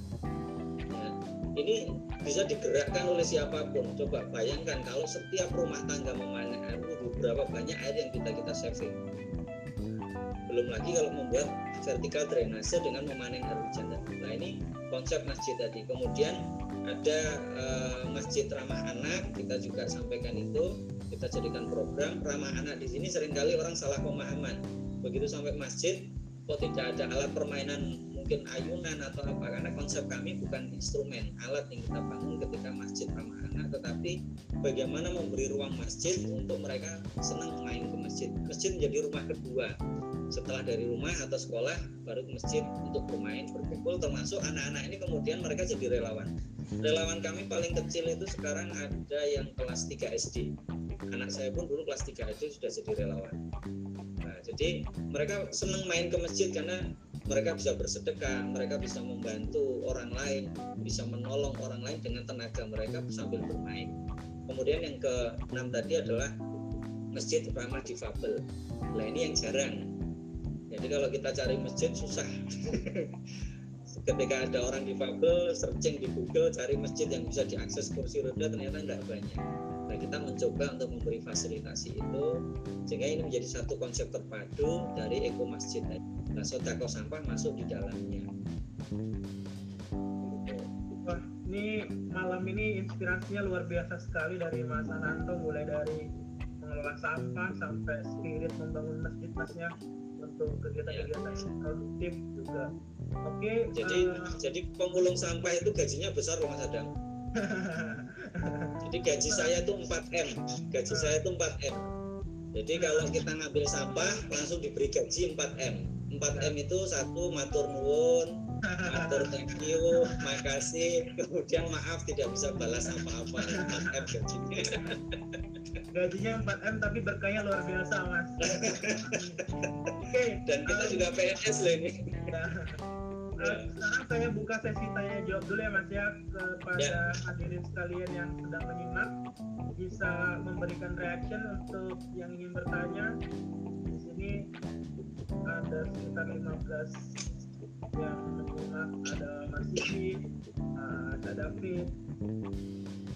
ini bisa digerakkan oleh siapa pun. Coba bayangkan kalau setiap rumah tangga memanen air wudhu berapa banyak air yang kita kita saving? Belum lagi kalau membuat vertikal drainase dengan memanen air hujan nah ini konsep masjid tadi. Kemudian ada uh, masjid ramah anak, kita juga sampaikan itu, kita jadikan program ramah anak. Di sini sering kali orang salah pemahaman. Begitu sampai masjid, kok tidak ada alat permainan mungkin ayunan atau apa karena konsep kami bukan instrumen alat yang kita bangun ketika masjid ramah anak tetapi bagaimana memberi ruang masjid untuk mereka senang main ke masjid. Masjid menjadi rumah kedua. Setelah dari rumah atau sekolah baru ke masjid untuk bermain berkumpul termasuk anak-anak ini kemudian mereka jadi relawan. Relawan kami paling kecil itu sekarang ada yang kelas 3 SD anak saya pun dulu kelas 3 SD sudah jadi relawan jadi mereka senang main ke masjid karena mereka bisa bersedekah mereka bisa membantu orang lain bisa menolong orang lain dengan tenaga mereka sambil bermain kemudian yang ke enam tadi adalah masjid ramah difabel nah ini yang jarang jadi kalau kita cari masjid susah. <laughs> Ketika ada orang difabel, searching di Google cari masjid yang bisa diakses kursi roda ternyata nggak banyak. Nah kita mencoba untuk memberi fasilitasi itu sehingga ini menjadi satu konsep terpadu dari eko masjid. Nah sodako sampah masuk di dalamnya. Wah ini malam ini inspirasinya luar biasa sekali dari Mas Ananto mulai dari mengelola sampah sampai spirit membangun masjid masnya untuk kegiatan-kegiatan produktif juga. Oke. Okay, jadi uh, jadi pemulung sampah itu gajinya besar loh Mas Adam. <laughs> jadi gaji saya itu 4 m, gaji saya itu 4 m. Jadi kalau kita ngambil sampah langsung diberi gaji 4 m. 4 m itu satu matur nuwun, matur thank you, makasih, kemudian maaf tidak bisa balas apa-apa. 4 m gajinya gajinya 4 m tapi berkaya luar biasa mas oke <laughs> okay. dan kita um, juga PNS loh ini nah, sekarang saya buka sesi tanya jawab dulu ya mas ya kepada yeah. hadirin sekalian yang sedang menyimak bisa memberikan reaction untuk yang ingin bertanya di sini ada sekitar 15 yang menyimak ada Mas Sisi, ada David,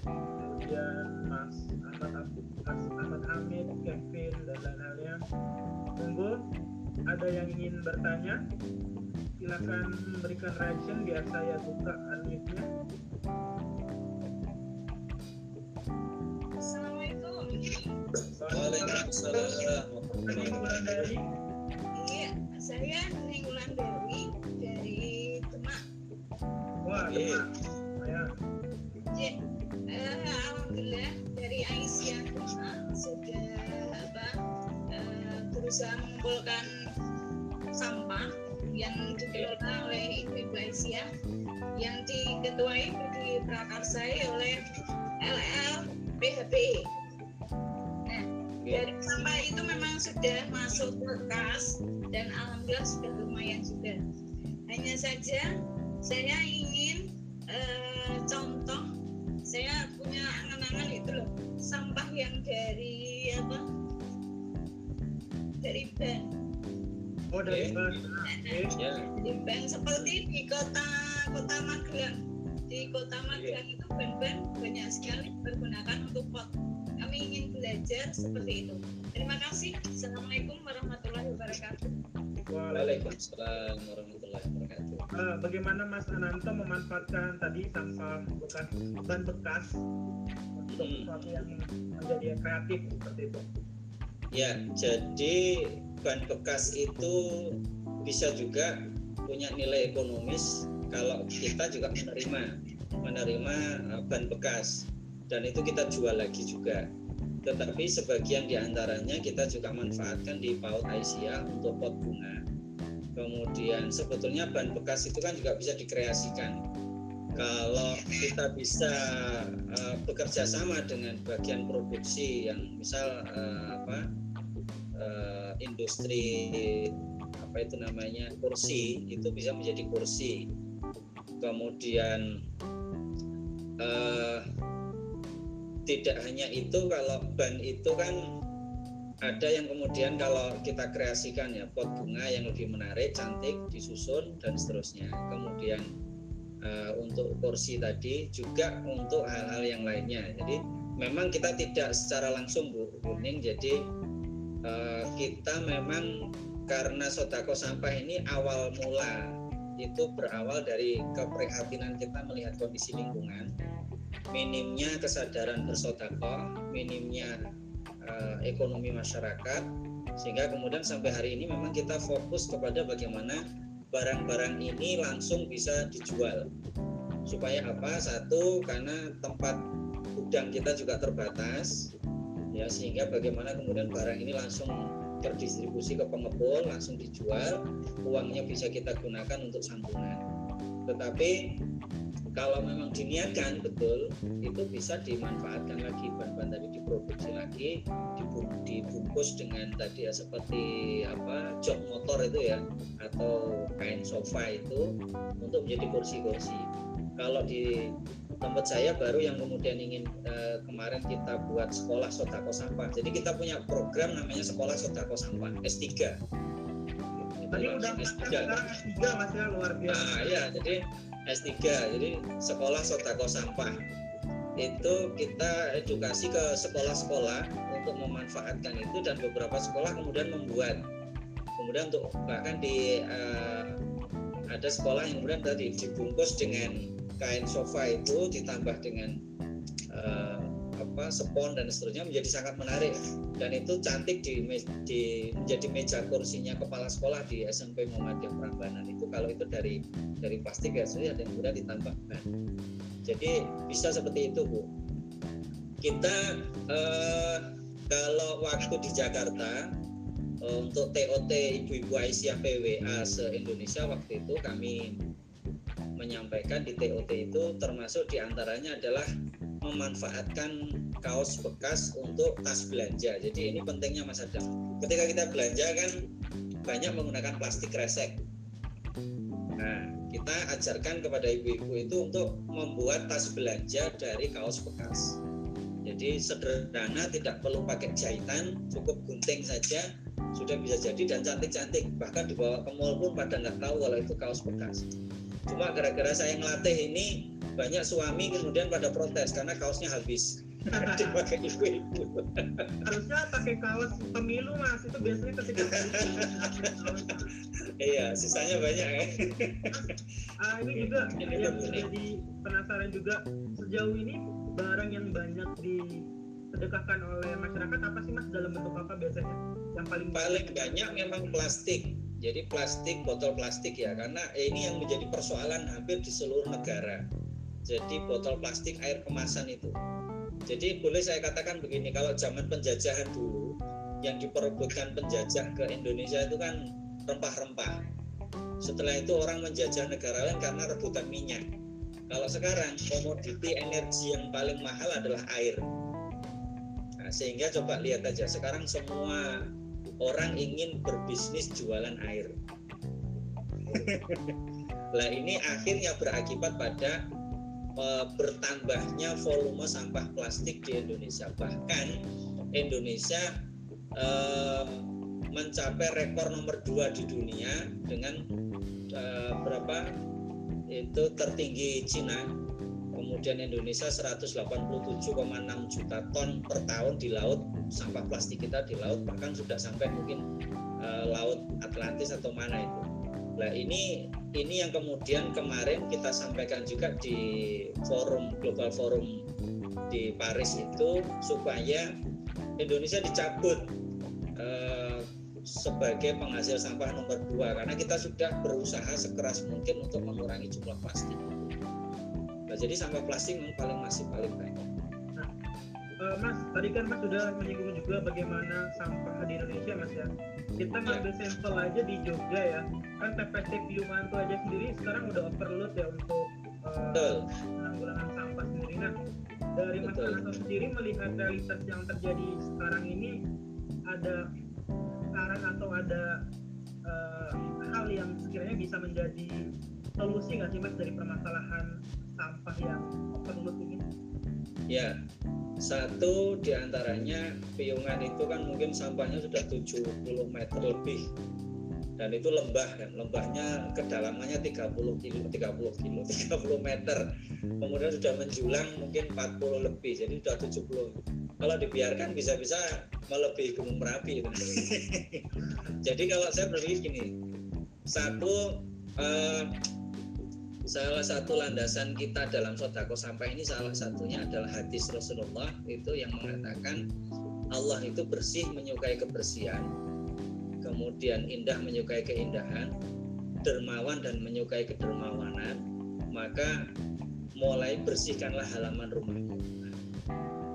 kemudian Mas Ahmad Mas Ahmad Hamid, Kevin dan lain-lainnya. Tunggu ada yang ingin bertanya, silakan memberikan reaction biar saya buka unmute-nya. Assalamualaikum. Waalaikumsalam. dari? Iya, saya Neng Dewi dari Demak. Wah, Demak. Ya. Uh, alhamdulillah dari Aisyah sudah apa uh, berusaha mengumpulkan sampah yang dikelola oleh Ibu Aisyah yang diketuai diprakarsai oleh LL PHB. Nah, dari sampah itu memang sudah masuk ke kas dan alhamdulillah sudah lumayan juga. Hanya saja saya ingin eh, contoh saya punya angan-angan itu loh sampah yang dari apa dari ban oh dari Oke. bus Nah, oke. Ya, di ban seperti di kota kota Magelang. Di kota Magelang itu ban-ban banyak sekali dipergunakan untuk pot. Kami ingin belajar seperti itu. Terima kasih. Assalamualaikum warahmatullahi wabarakatuh. Waalaikumsalam warahmatullahi wabarakatuh. Eh, bagaimana Mas Ananto memanfaatkan tadi sampah bekas ban bekas untuk Hmm. sesuatu yang menjadi kreatif seperti itu? Ya, jadi ban bekas itu bisa juga punya nilai ekonomis kalau kita juga menerima menerima uh, ban bekas dan itu kita jual lagi juga. Tetapi sebagian di antaranya kita juga manfaatkan di PAUD Aisyah untuk pot bunga. Kemudian sebetulnya ban bekas itu kan juga bisa dikreasikan. Kalau kita bisa uh, bekerja sama dengan bagian produksi yang misal uh, apa industri apa itu namanya kursi itu bisa menjadi kursi. Kemudian eh, tidak hanya itu kalau ban itu kan ada yang kemudian kalau kita kreasikan ya pot bunga yang lebih menarik cantik disusun dan seterusnya. Kemudian eh, untuk kursi tadi juga untuk hal-hal yang lainnya. Jadi memang kita tidak secara langsung Bu jadi eh, kita memang karena sodako sampah ini awal mula itu berawal dari keprihatinan kita melihat kondisi lingkungan. Minimnya kesadaran bersodako minimnya eh, ekonomi masyarakat sehingga kemudian sampai hari ini memang kita fokus kepada bagaimana barang-barang ini langsung bisa dijual. Supaya apa? Satu karena tempat gudang kita juga terbatas ya sehingga bagaimana kemudian barang ini langsung terdistribusi ke pengepul langsung dijual uangnya bisa kita gunakan untuk santunan. Tetapi kalau memang diniatkan betul itu bisa dimanfaatkan lagi bahan-bahan tadi diproduksi lagi dibu- dibungkus dengan tadi ya seperti apa jok motor itu ya atau kain sofa itu untuk menjadi kursi-kursi kalau di tempat saya baru yang kemudian ingin eh, kemarin kita buat sekolah sodako sampah. Jadi kita punya program namanya sekolah sodako sampah S3 tadi udah S3 sekarang S3 mas ya luar biasa. Nah, ya, jadi S3, jadi sekolah sodako sampah itu kita edukasi ke sekolah-sekolah untuk memanfaatkan itu dan beberapa sekolah kemudian membuat. Kemudian untuk bahkan di eh, ada sekolah yang kemudian tadi dibungkus dengan kain sofa itu ditambah dengan eh, apa spon dan seterusnya menjadi sangat menarik dan itu cantik di, di menjadi meja kursinya kepala sekolah di SMP Muhammadiyah Prambanan itu kalau itu dari dari plastik ya sudah dan kemudian ditambah ban. Jadi bisa seperti itu bu. Kita eh, kalau waktu di Jakarta eh, untuk TOT ibu-ibu Aisyah PWA se Indonesia waktu itu kami menyampaikan di TOT itu termasuk di antaranya adalah memanfaatkan kaos bekas untuk tas belanja. Jadi ini pentingnya Mas Adam. Ketika kita belanja kan banyak menggunakan plastik kresek. Nah, kita ajarkan kepada ibu-ibu itu untuk membuat tas belanja dari kaos bekas. Jadi sederhana, tidak perlu pakai jahitan, cukup gunting saja sudah bisa jadi dan cantik-cantik. Bahkan dibawa ke mall pun pada nggak tahu kalau itu kaos bekas. Cuma gara-gara saya ngelatih ini banyak suami kemudian pada protes karena kaosnya habis <laughs> dipakai ibu-ibu. harusnya pakai kaos pemilu mas itu biasanya ketika <laughs> Iya, sisanya banyak ya. ah, ini juga Ini yang unik. menjadi penasaran juga sejauh ini barang yang banyak disedekahkan oleh masyarakat apa sih mas dalam bentuk apa biasanya yang paling Paling banyak memang plastik. Jadi plastik, botol plastik ya, karena ini yang menjadi persoalan hampir di seluruh negara. Jadi botol plastik air kemasan itu. Jadi boleh saya katakan begini, kalau zaman penjajahan dulu yang diperebutkan penjajah ke Indonesia itu kan rempah-rempah. Setelah itu orang menjajah negara lain karena rebutan minyak. Kalau sekarang komoditi energi yang paling mahal adalah air. Nah, sehingga coba lihat aja sekarang semua orang ingin berbisnis jualan air. <laughs> Nah ini akhirnya berakibat pada uh, bertambahnya volume sampah plastik di Indonesia. Bahkan Indonesia uh, mencapai rekor nomor dua di dunia dengan uh, berapa itu tertinggi Cina. Kemudian Indonesia 187,6 juta ton per tahun di laut sampah plastik kita di laut bahkan sudah sampai mungkin uh, laut Atlantis atau mana itu. Nah ini ini yang kemudian kemarin kita sampaikan juga di forum global forum di Paris itu supaya Indonesia dicabut eh, sebagai penghasil sampah nomor dua karena kita sudah berusaha sekeras mungkin untuk mengurangi jumlah plastik. Nah, jadi sampah plastik memang paling masih paling banyak. Nah, uh, Mas, tadi kan Mas sudah menyinggung juga bagaimana sampah di Indonesia, Mas ya. Kita ngambil sampel aja di Jogja ya. Kan TPST Piungan itu aja sendiri sekarang udah overload ya untuk uh, penanggulangan sampah sendiri. Nah dari Mas Ananto sendiri melihat realitas yang terjadi sekarang ini ada saran atau ada uh, hal yang sekiranya bisa menjadi solusi nggak sih mas dari permasalahan sampah yang overload ini? Ya, satu di antaranya piungan itu kan mungkin sampahnya sudah 70 meter lebih. Dan itu lembah kan lembahnya kedalamannya 30 kilo 30 kilo <laughs> 30 meter. Kemudian sudah menjulang mungkin 40 lebih jadi sudah 70 kalau dibiarkan bisa-bisa melebihi gunung merapi. <laughs> Jadi kalau saya berpikir gini satu eh, salah satu landasan kita dalam sodako sampah ini salah satunya adalah hadis Rasulullah itu yang mengatakan Allah itu bersih menyukai kebersihan kemudian indah menyukai keindahan dermawan dan menyukai kedermawanan maka mulai bersihkanlah halaman rumahmu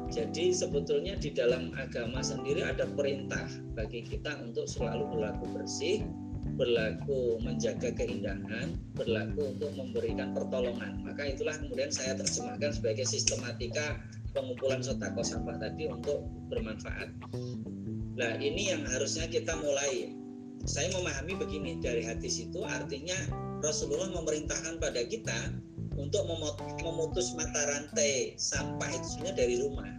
jadi sebetulnya di dalam agama sendiri ada perintah bagi kita untuk selalu berlaku bersih berlaku menjaga keindahan, berlaku untuk memberikan pertolongan. Maka itulah kemudian saya terjemahkan sebagai sistematika pengumpulan sotako sampah tadi untuk bermanfaat. Nah ini yang harusnya kita mulai. Saya memahami begini dari hadis itu artinya Rasulullah memerintahkan pada kita untuk memutus mata rantai sampah itu sebenarnya dari rumah.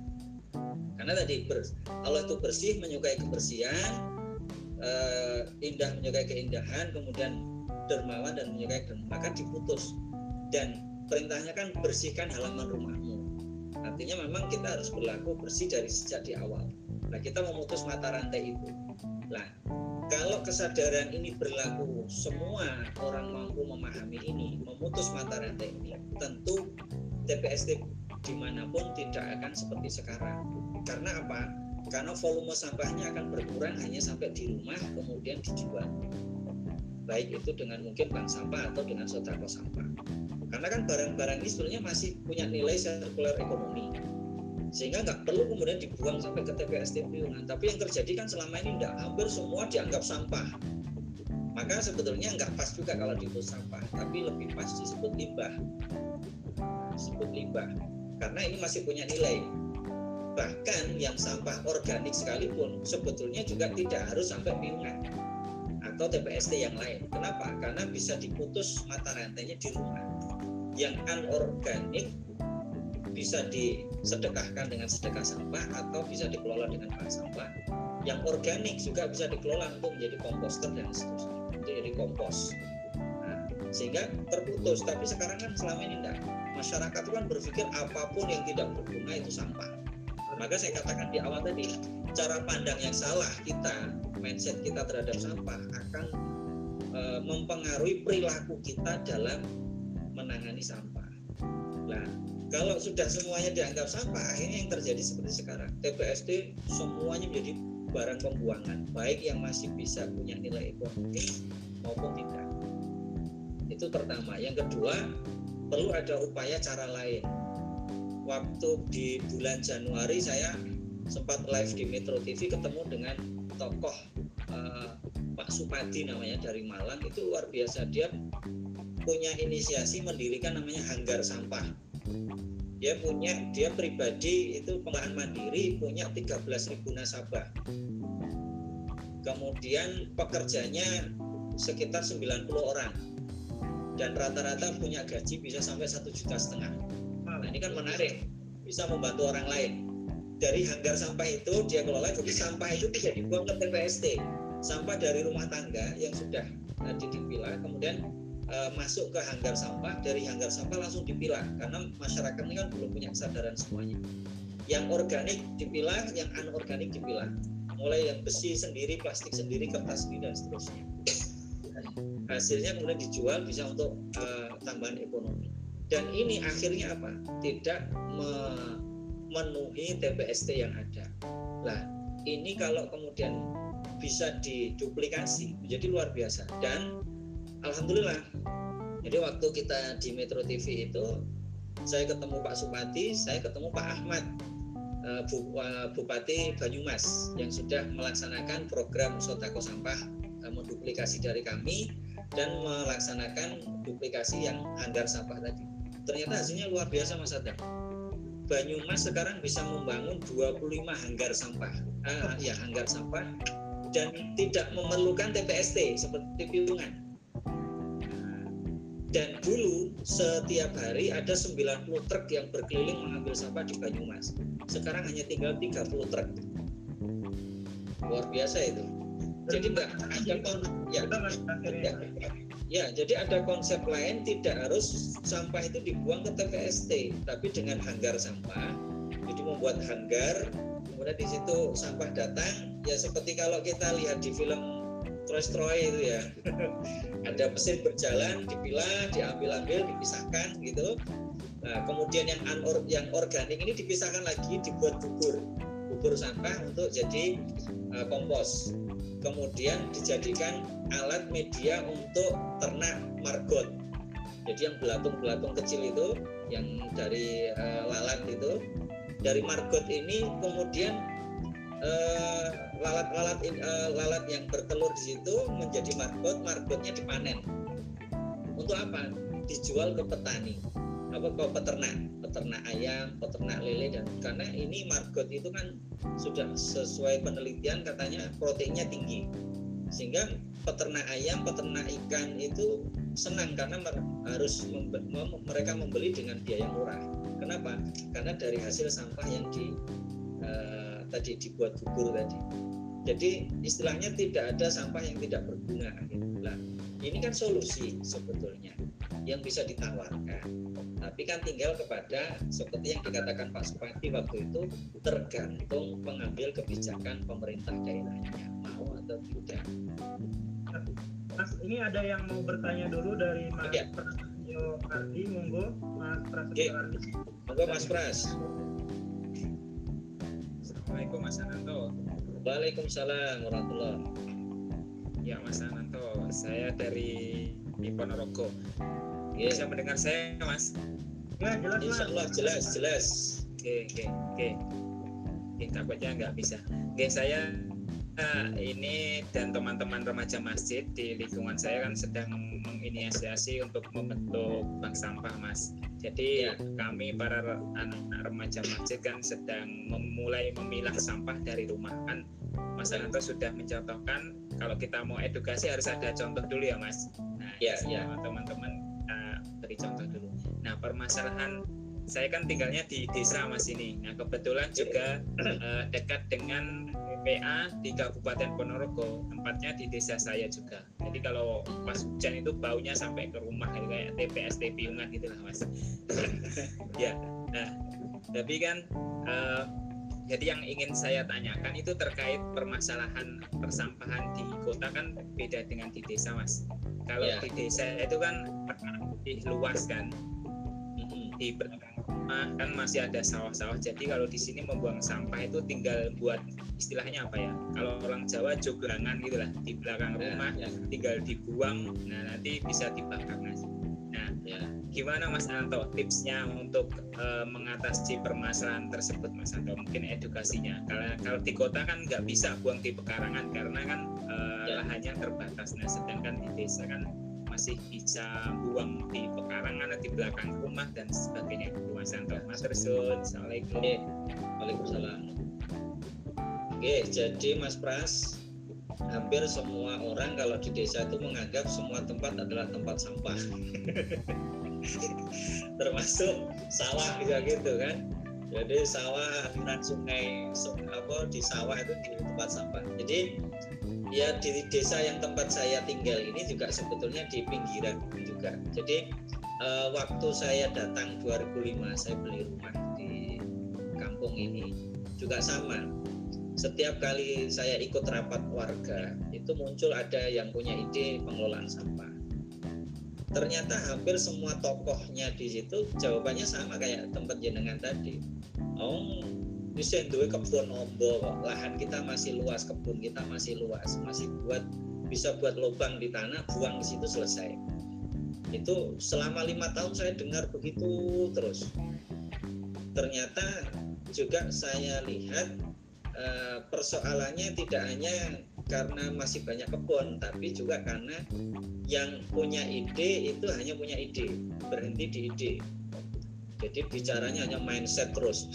Karena tadi Allah itu bersih, menyukai kebersihan, uh, indah menyukai keindahan kemudian dermawan dan menyukai dermawan maka diputus. Dan perintahnya kan bersihkan halaman rumahmu artinya memang kita harus berlaku bersih dari sejak di awal. Nah kita memutus mata rantai itu. Nah kalau kesadaran ini berlaku semua orang mampu memahami ini memutus mata rantai ini tentu TPST di mana pun tidak akan seperti sekarang. Karena apa karena volume sampahnya akan berkurang hanya sampai di rumah kemudian dijual. Baik itu dengan mungkin bank sampah atau dengan sodako sampah. Karena kan barang-barang ini sebenarnya masih punya nilai sirkular ekonomi. Sehingga nggak perlu kemudian dibuang sampai ke TPST piungan tapi yang terjadi kan selama ini tidak hampir semua dianggap sampah. Maka sebetulnya nggak pas juga kalau disebut sampah tapi lebih pas disebut limbah. Disebut limbah. Karena ini masih punya nilai bahkan yang sampah organik sekalipun sebetulnya juga tidak harus sampai piungan atau TPST yang lain. Kenapa? Karena bisa diputus mata rantainya di rumah. Yang anorganik bisa disedekahkan dengan sedekah sampah atau bisa dikelola dengan bank sampah. Yang organik juga bisa dikelola untuk menjadi komposter dan seterusnya, menjadi kompos. Nah, sehingga terputus. Tapi sekarang kan selama ini enggak. Masyarakat itu kan berpikir apa pun yang tidak berguna itu sampah maka saya katakan di awal tadi, cara pandang yang salah kita, mindset kita terhadap sampah akan e, mempengaruhi perilaku kita dalam menangani sampah. Nah, kalau sudah semuanya dianggap sampah, akhirnya yang terjadi seperti sekarang. TPSD semuanya menjadi barang pembuangan, baik yang masih bisa punya nilai ekonomi maupun tidak. Itu pertama. Yang kedua, perlu ada upaya cara lain waktu di bulan Januari saya sempat live di Metro TV ketemu dengan tokoh uh, Pak Supadi namanya dari Malang. Itu luar biasa. Dia punya inisiasi mendirikan namanya hanggar sampah. Dia punya dia pribadi itu pengelolaan mandiri punya 13.000 nasabah. Kemudian pekerjanya sekitar 90 orang. Dan rata-rata punya gaji bisa sampai satu juta setengah nah ini kan menarik. Bisa membantu orang lain. Dari hanggar sampah itu dia kelola jadi sampah itu tidak dibuang ke TPST sampah dari rumah tangga yang sudah tadi dipilah kemudian uh, masuk ke hanggar sampah. Dari hanggar sampah langsung dipilah karena masyarakat ini kan belum punya kesadaran semuanya. Yang organik dipilah yang anorganik dipilah. Mulai yang besi sendiri plastik sendiri kertas sendiri dan seterusnya. Hasilnya kemudian dijual bisa untuk uh, tambahan ekonomi dan ini akhirnya apa? Tidak memenuhi TPST yang ada. Lah ini kalau kemudian bisa diduplikasi menjadi luar biasa. Dan alhamdulillah jadi waktu kita di Metro TV itu saya ketemu Pak Supati saya ketemu Pak Ahmad eh, Bupati Banyumas yang sudah melaksanakan program Sotako Sampah eh, menduplikasi dari kami dan melaksanakan duplikasi yang hanggar sampah tadi. Ternyata hasilnya luar biasa Mas Adam. Banyumas sekarang bisa membangun 25 hanggar sampah, ah, ya hanggar sampah dan tidak memerlukan TPST seperti piungan dan dulu setiap hari ada 90 truk yang berkeliling mengambil sampah di Banyumas. Sekarang hanya tinggal 30 truk. Luar biasa itu. Jadi mbak ada kon ya, ya, ya jadi ada konsep lain tidak harus sampah itu dibuang ke TPST tapi dengan hanggar sampah. Jadi membuat hanggar kemudian di situ sampah datang. Ya seperti kalau kita lihat di film Troy-Troy itu ya. <laughs> Ada mesin berjalan dipilah diambil-ambil dipisahkan gitu. Nah kemudian yang anor yang organik ini dipisahkan lagi dibuat bubur. Bubur sampah untuk jadi uh, kompos kemudian dijadikan alat media untuk ternak margot jadi yang belatung-belatung kecil itu yang dari uh, lalat itu dari margot ini kemudian uh, lalat-lalat uh, lalat yang bertelur di situ menjadi margot, margotnya dipanen. Untuk apa? Dijual ke petani, apa ke peternak, peternak ayam, peternak lele dan karena ini margot itu kan sudah sesuai penelitian katanya proteinnya tinggi. Sehingga peternak ayam, peternak ikan itu senang karena harus mereka membeli dengan biaya murah. Kenapa? Karena dari hasil sampah yang di uh, tadi dibuat bubur tadi jadi istilahnya tidak ada sampah yang tidak berguna. Nah, ini kan solusi sebetulnya yang bisa ditawarkan. Tapi kan tinggal kepada seperti yang dikatakan Pak Supati waktu itu tergantung pengambil kebijakan pemerintah daerahnya mau atau tidak. Mas, ini ada yang mau bertanya dulu dari Mas ya. Prasetyo Ardi, monggo Mas Prasetyo Ardi. Monggo Mas Pras. Assalamualaikum Mas Ananto. Waalaikumsalam warahmatullah. Ya Mas Ananto, saya dari Ponorogo. Ya. Bisa mendengar saya Mas? Ya jelas Insya Allah jelas jelas. Oke oke oke. Oke takutnya nggak bisa. Oke saya uh, ini dan teman-teman remaja masjid di lingkungan saya kan sedang menginisiasi untuk membentuk bank sampah mas. Jadi ya. kami para anak-anak remaja masjid kan sedang memulai memilah sampah dari rumah kan Mas Ananto sudah mencontohkan kalau kita mau edukasi harus ada contoh dulu ya Mas. Nah, ya, ya. teman-teman beri contoh dulu. Nah, permasalahan saya kan tinggalnya di desa Mas ini. Nah, kebetulan juga uh, <clears throat> dekat dengan PA di Kabupaten Ponorogo, tempatnya di desa saya juga. Jadi kalau pas hujan itu baunya sampai ke rumah gitu, kayak TPS Piungan gitu lah Mas. <clears throat> ya. Nah, tapi kan uh, jadi yang ingin saya tanyakan itu terkait permasalahan persampahan di kota kan beda dengan di desa mas kalau yeah. di desa itu kan lebih luas kan. Di belakang rumah kan masih ada sawah-sawah. Jadi kalau di sini membuang sampah itu tinggal buat istilahnya apa ya? Kalau orang Jawa jograngan gitu lah. Di belakang yeah, rumah yeah. tinggal dibuang. Nah nanti bisa dibakar mas yeah gimana Mas Anto tipsnya untuk uh, mengatasi permasalahan tersebut Mas Anto? Mungkin edukasinya. Kalau kalau di kota kan nggak bisa buang di pekarangan karena kan uh, ya. lahannya terbatas. Nah sedangkan di desa kan masih bisa buang di pekarangan atau di belakang rumah dan sebagainya. Mas Santo Mas Tersun Assalamualaikum. Waalaikumsalam. Oke jadi Mas Pras hampir semua orang kalau di desa itu menganggap semua tempat adalah tempat sampah. <laughs> Termasuk sawah juga gitu kan. Jadi sawah aliran sungai apa di sawah itu di tempat sampah. Jadi ya di desa yang tempat saya tinggal ini juga sebetulnya di pinggiran juga. Jadi uh, waktu saya datang 2005 saya beli rumah di kampung ini juga sama setiap kali saya ikut rapat warga itu muncul ada yang punya ide pengelolaan sampah. Ternyata hampir semua tokohnya di situ jawabannya sama kayak tempat jenengan tadi. Oh bisa duwe kebun ombo lahan kita masih luas kebun kita masih luas. Masih buat bisa buat lubang di tanah buang di situ selesai. Itu selama lima tahun saya dengar begitu terus. Ternyata juga saya lihat Eh, persoalannya tidak hanya karena masih banyak kebun, tapi juga karena yang punya ide itu hanya punya ide, berhenti di ide. Jadi bicaranya hanya mindset terus.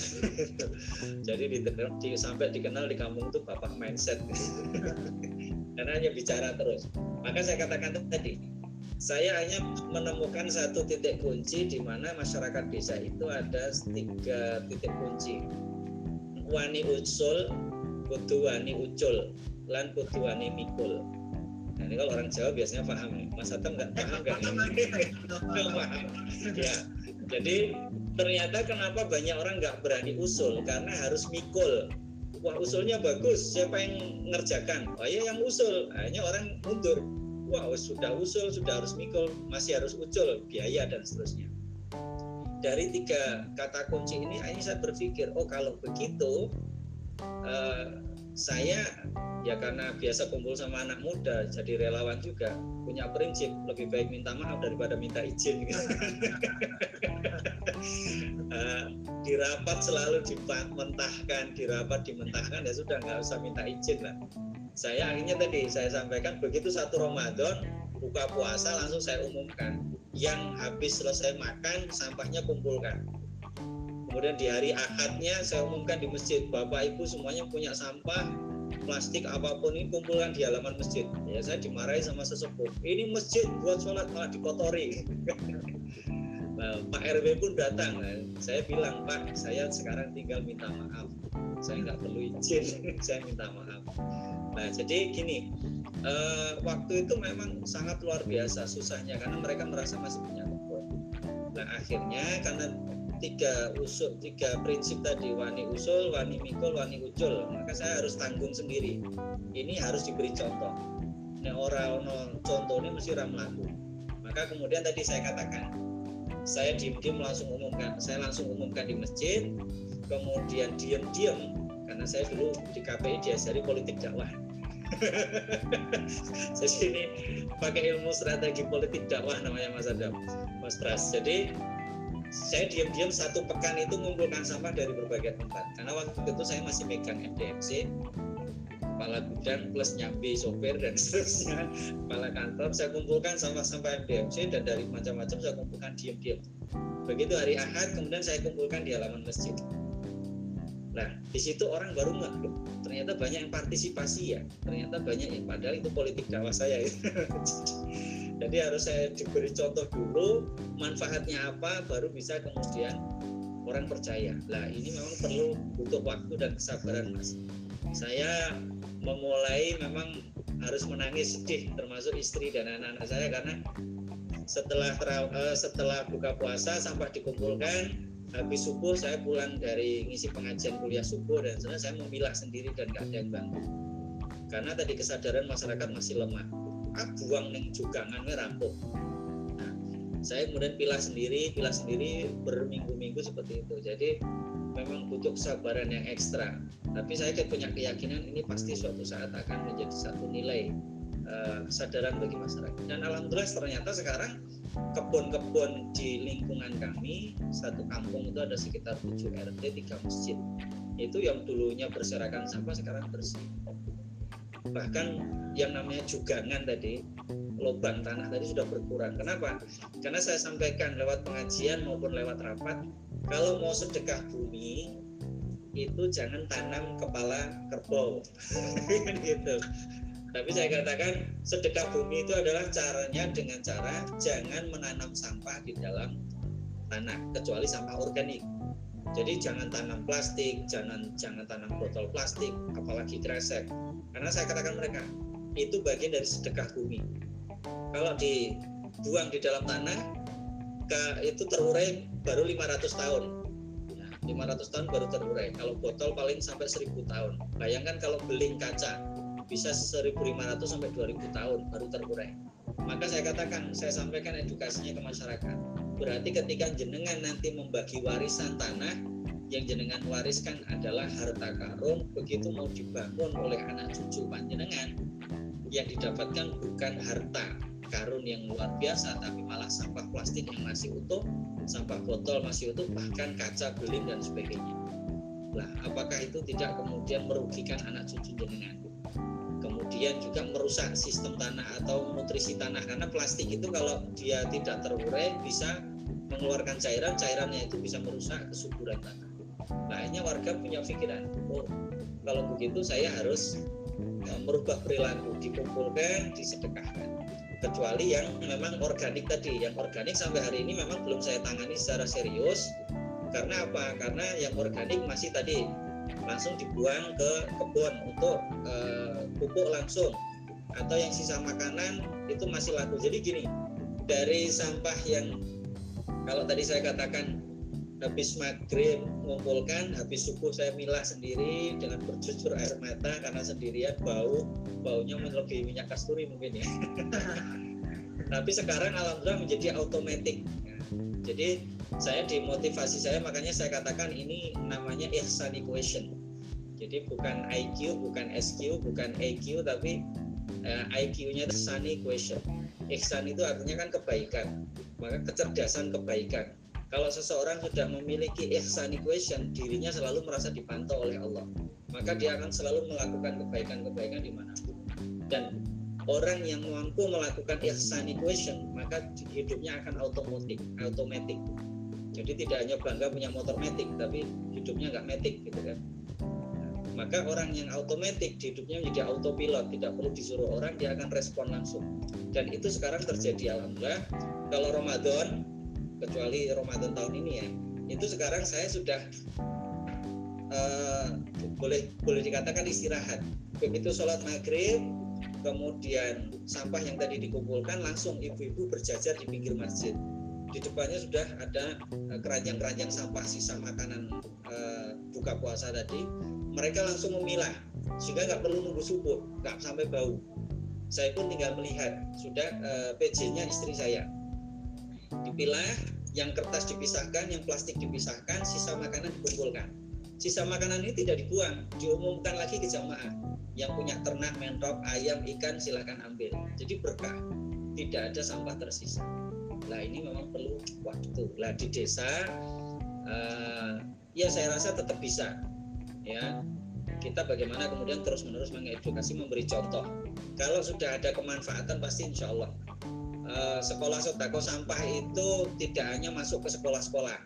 <laughs> Jadi di, di, sampai dikenal di kampung itu bapak mindset. <laughs> karena hanya bicara terus. Maka saya katakan tadi, saya hanya menemukan satu titik kunci di mana masyarakat desa itu ada tiga titik kunci wani usul kudu wani ucul lan kudu wani mikul. Nah ini kalau orang Jawa biasanya paham nih. Mas Atam nggak paham kan? Nggak paham. Ya jadi ternyata kenapa banyak orang nggak berani usul? Karena harus mikul. Wah usulnya bagus. Siapa yang ngerjakan? Oh ya yang usul. Hanya orang mundur. Wah sudah usul sudah harus mikul. Masih harus ucul biaya dan seterusnya dari tiga kata kunci ini ini saya berpikir oh kalau begitu uh, saya ya karena biasa kumpul sama anak muda jadi relawan juga punya prinsip lebih baik minta maaf daripada minta izin. <laughs> Uh, di rapat selalu dimentahkan di rapat dimentahkan ya sudah nggak usah minta izin lah. Saya akhirnya tadi saya sampaikan begitu satu Ramadan buka puasa langsung saya umumkan. Yang habis selesai makan sampahnya kumpulkan. Kemudian di hari akadnya saya umumkan di masjid. Bapak ibu semuanya punya sampah plastik apa pun ini kumpulkan di halaman masjid. Ya saya dimarahi sama sesepuh. Ini masjid buat sholat malah dikotori. <laughs> Nah, Pak RW pun datang. Nah, saya bilang Pak saya sekarang tinggal minta maaf. Saya nggak perlu izin <laughs> saya minta maaf. Nah jadi gini uh, waktu itu memang sangat luar biasa susahnya karena mereka merasa masih punya kebun. Nah akhirnya karena tiga usul tiga prinsip tadi wani usul wani mikul wani ucul maka saya harus tanggung sendiri. Ini harus diberi contoh. Nah orang no, contoh ini mesti ramlaku maka kemudian tadi saya katakan saya diam-diam langsung umumkan saya langsung umumkan di masjid kemudian diam-diam karena saya dulu di KPI diajari politik dakwah <laughs> jadi ini pakai ilmu strategi politik dakwah namanya Mas Adam Mas Pras. Jadi saya diam-diam satu pekan itu mengumpulkan sampah dari berbagai tempat. Karena waktu itu saya masih megang MDMC kepala gudang plus nyambi sopir dan <laughs> seterusnya. Kepala kantor saya kumpulkan sampah-sampah MDMC dan dari macam-macam saya kumpulkan diam-diam. Begitu hari Ahad kemudian saya kumpulkan di halaman masjid. Nah, di situ orang baru nggak ternyata banyak yang partisipasi ya, ternyata banyak yang padahal itu politik dakwah saya. Ya. <laughs> Jadi harus saya diberi contoh dulu, manfaatnya apa, baru bisa kemudian orang percaya. Nah, ini memang perlu butuh waktu dan kesabaran, Mas. Saya memulai memang harus menangis sedih, termasuk istri dan anak-anak saya karena setelah uh, setelah buka puasa sampah dikumpulkan habis subuh saya pulang dari ngisi pengajian kuliah subuh dan sebenarnya saya memilah sendiri dan gak ada yang bantu. Karena tadi kesadaran masyarakat masih lemah. Ah buang neng jugangan rampung. Nah, saya kemudian pilah sendiri pilah sendiri berminggu-minggu seperti itu. Jadi memang butuh kesabaran yang ekstra. Tapi saya punya keyakinan ini pasti suatu saat akan menjadi satu nilai uh, kesadaran bagi masyarakat. Dan alhamdulillah ternyata sekarang kebun-kebun di lingkungan kami satu kampung itu ada sekitar 7 RT 3 masjid itu yang dulunya berserakan sampah sekarang bersih bahkan yang namanya jugangan tadi lubang tanah tadi sudah berkurang. Kenapa? Karena saya sampaikan lewat pengajian maupun lewat rapat, kalau mau sedekah bumi itu jangan tanam kepala kerbau, <laughs> gitu. Tapi saya katakan sedekah bumi itu adalah caranya dengan cara jangan menanam sampah di dalam tanah kecuali sampah organik. Jadi jangan tanam plastik, jangan jangan tanam botol plastik, apalagi kresek. Karena saya katakan mereka itu bagian dari sedekah bumi. Kalau dibuang di dalam tanah, ke, itu terurai baru 500 tahun. Ya, 500 tahun baru terurai. Kalau botol paling sampai 1000 tahun. Bayangkan kalau beling kaca bisa 1500 sampai 2000 tahun baru terurai. Maka saya katakan, saya sampaikan edukasinya ke masyarakat. Berarti ketika jenengan nanti membagi warisan tanah, yang jenengan wariskan adalah harta karun, begitu mau dibangun oleh anak cucu panjenengan, yang didapatkan bukan harta karun yang luar biasa, tapi malah sampah plastik yang masih utuh, sampah botol masih utuh, bahkan kaca beling dan sebagainya. Nah, apakah itu tidak kemudian merugikan anak cucu jenengan? Kemudian juga merusak sistem tanah atau nutrisi tanah karena plastik itu kalau dia tidak terurai bisa mengeluarkan cairan, cairannya itu bisa merusak kesuburan tanah. Nah, akhirnya warga punya pikiran, oh kalau begitu saya harus uh, merubah perilaku, dikumpulkan, disedekahkan. Kecuali yang memang organik tadi, yang organik sampai hari ini memang belum saya tangani secara serius. Karena apa? Karena yang organik masih tadi langsung dibuang ke kebun untuk uh, pupuk langsung atau yang sisa makanan itu masih laku. Jadi gini, dari sampah yang kalau tadi saya katakan habis maghrib mengumpulkan habis subuh saya milah sendiri dengan bercucur air mata karena sendirian bau baunya melebihi minyak kasturi mungkin ya. <laughs> Tapi sekarang alhamdulillah menjadi otomatis jadi saya dimotivasi saya makanya saya katakan ini namanya ihsan equation jadi bukan IQ bukan SQ bukan EQ tapi uh, eh, IQ-nya itu sunny equation ihsan itu artinya kan kebaikan maka kecerdasan kebaikan kalau seseorang sudah memiliki ihsan equation, dirinya selalu merasa dipantau oleh Allah. Maka dia akan selalu melakukan kebaikan-kebaikan di mana pun. Dan orang yang mampu melakukan ihsan equation, maka hidupnya akan otomatis, otomatis. Jadi tidak hanya bangga punya motor metik, tapi hidupnya nggak metik gitu kan. Maka orang yang otomatis hidupnya menjadi autopilot, tidak perlu disuruh orang, dia akan respon langsung. Dan itu sekarang terjadi alhamdulillah. Kalau Ramadan kecuali Ramadan tahun ini ya itu sekarang saya sudah uh, boleh boleh dikatakan istirahat. Begitu sholat maghrib kemudian sampah yang tadi dikumpulkan langsung ibu-ibu berjajar di pinggir masjid. Di depannya sudah ada eh, keranjang-keranjang sampah sisa makanan uh, buka puasa tadi mereka langsung memilah sehingga nggak perlu nunggu subuh nggak sampai bau. Saya pun tinggal melihat sudah uh, PJ-nya istri saya. Dipilah yang kertas dipisahkan yang plastik dipisahkan sisa makanan dikumpulkan. Sisa makanan ini tidak dibuang diumumkan lagi ke jamaah. Yang punya ternak mentok ayam ikan silahkan ambil. Jadi berkah tidak ada sampah tersisa. Lah ini memang perlu waktu. Lah di desa uh, ya saya rasa tetap bisa ya. Kita bagaimana kemudian terus menerus mengedukasi memberi contoh. Kalau sudah ada kemanfaatan pasti insya Allah. Eh, sekolah sodako sampah itu tidak hanya masuk ke sekolah-sekolah.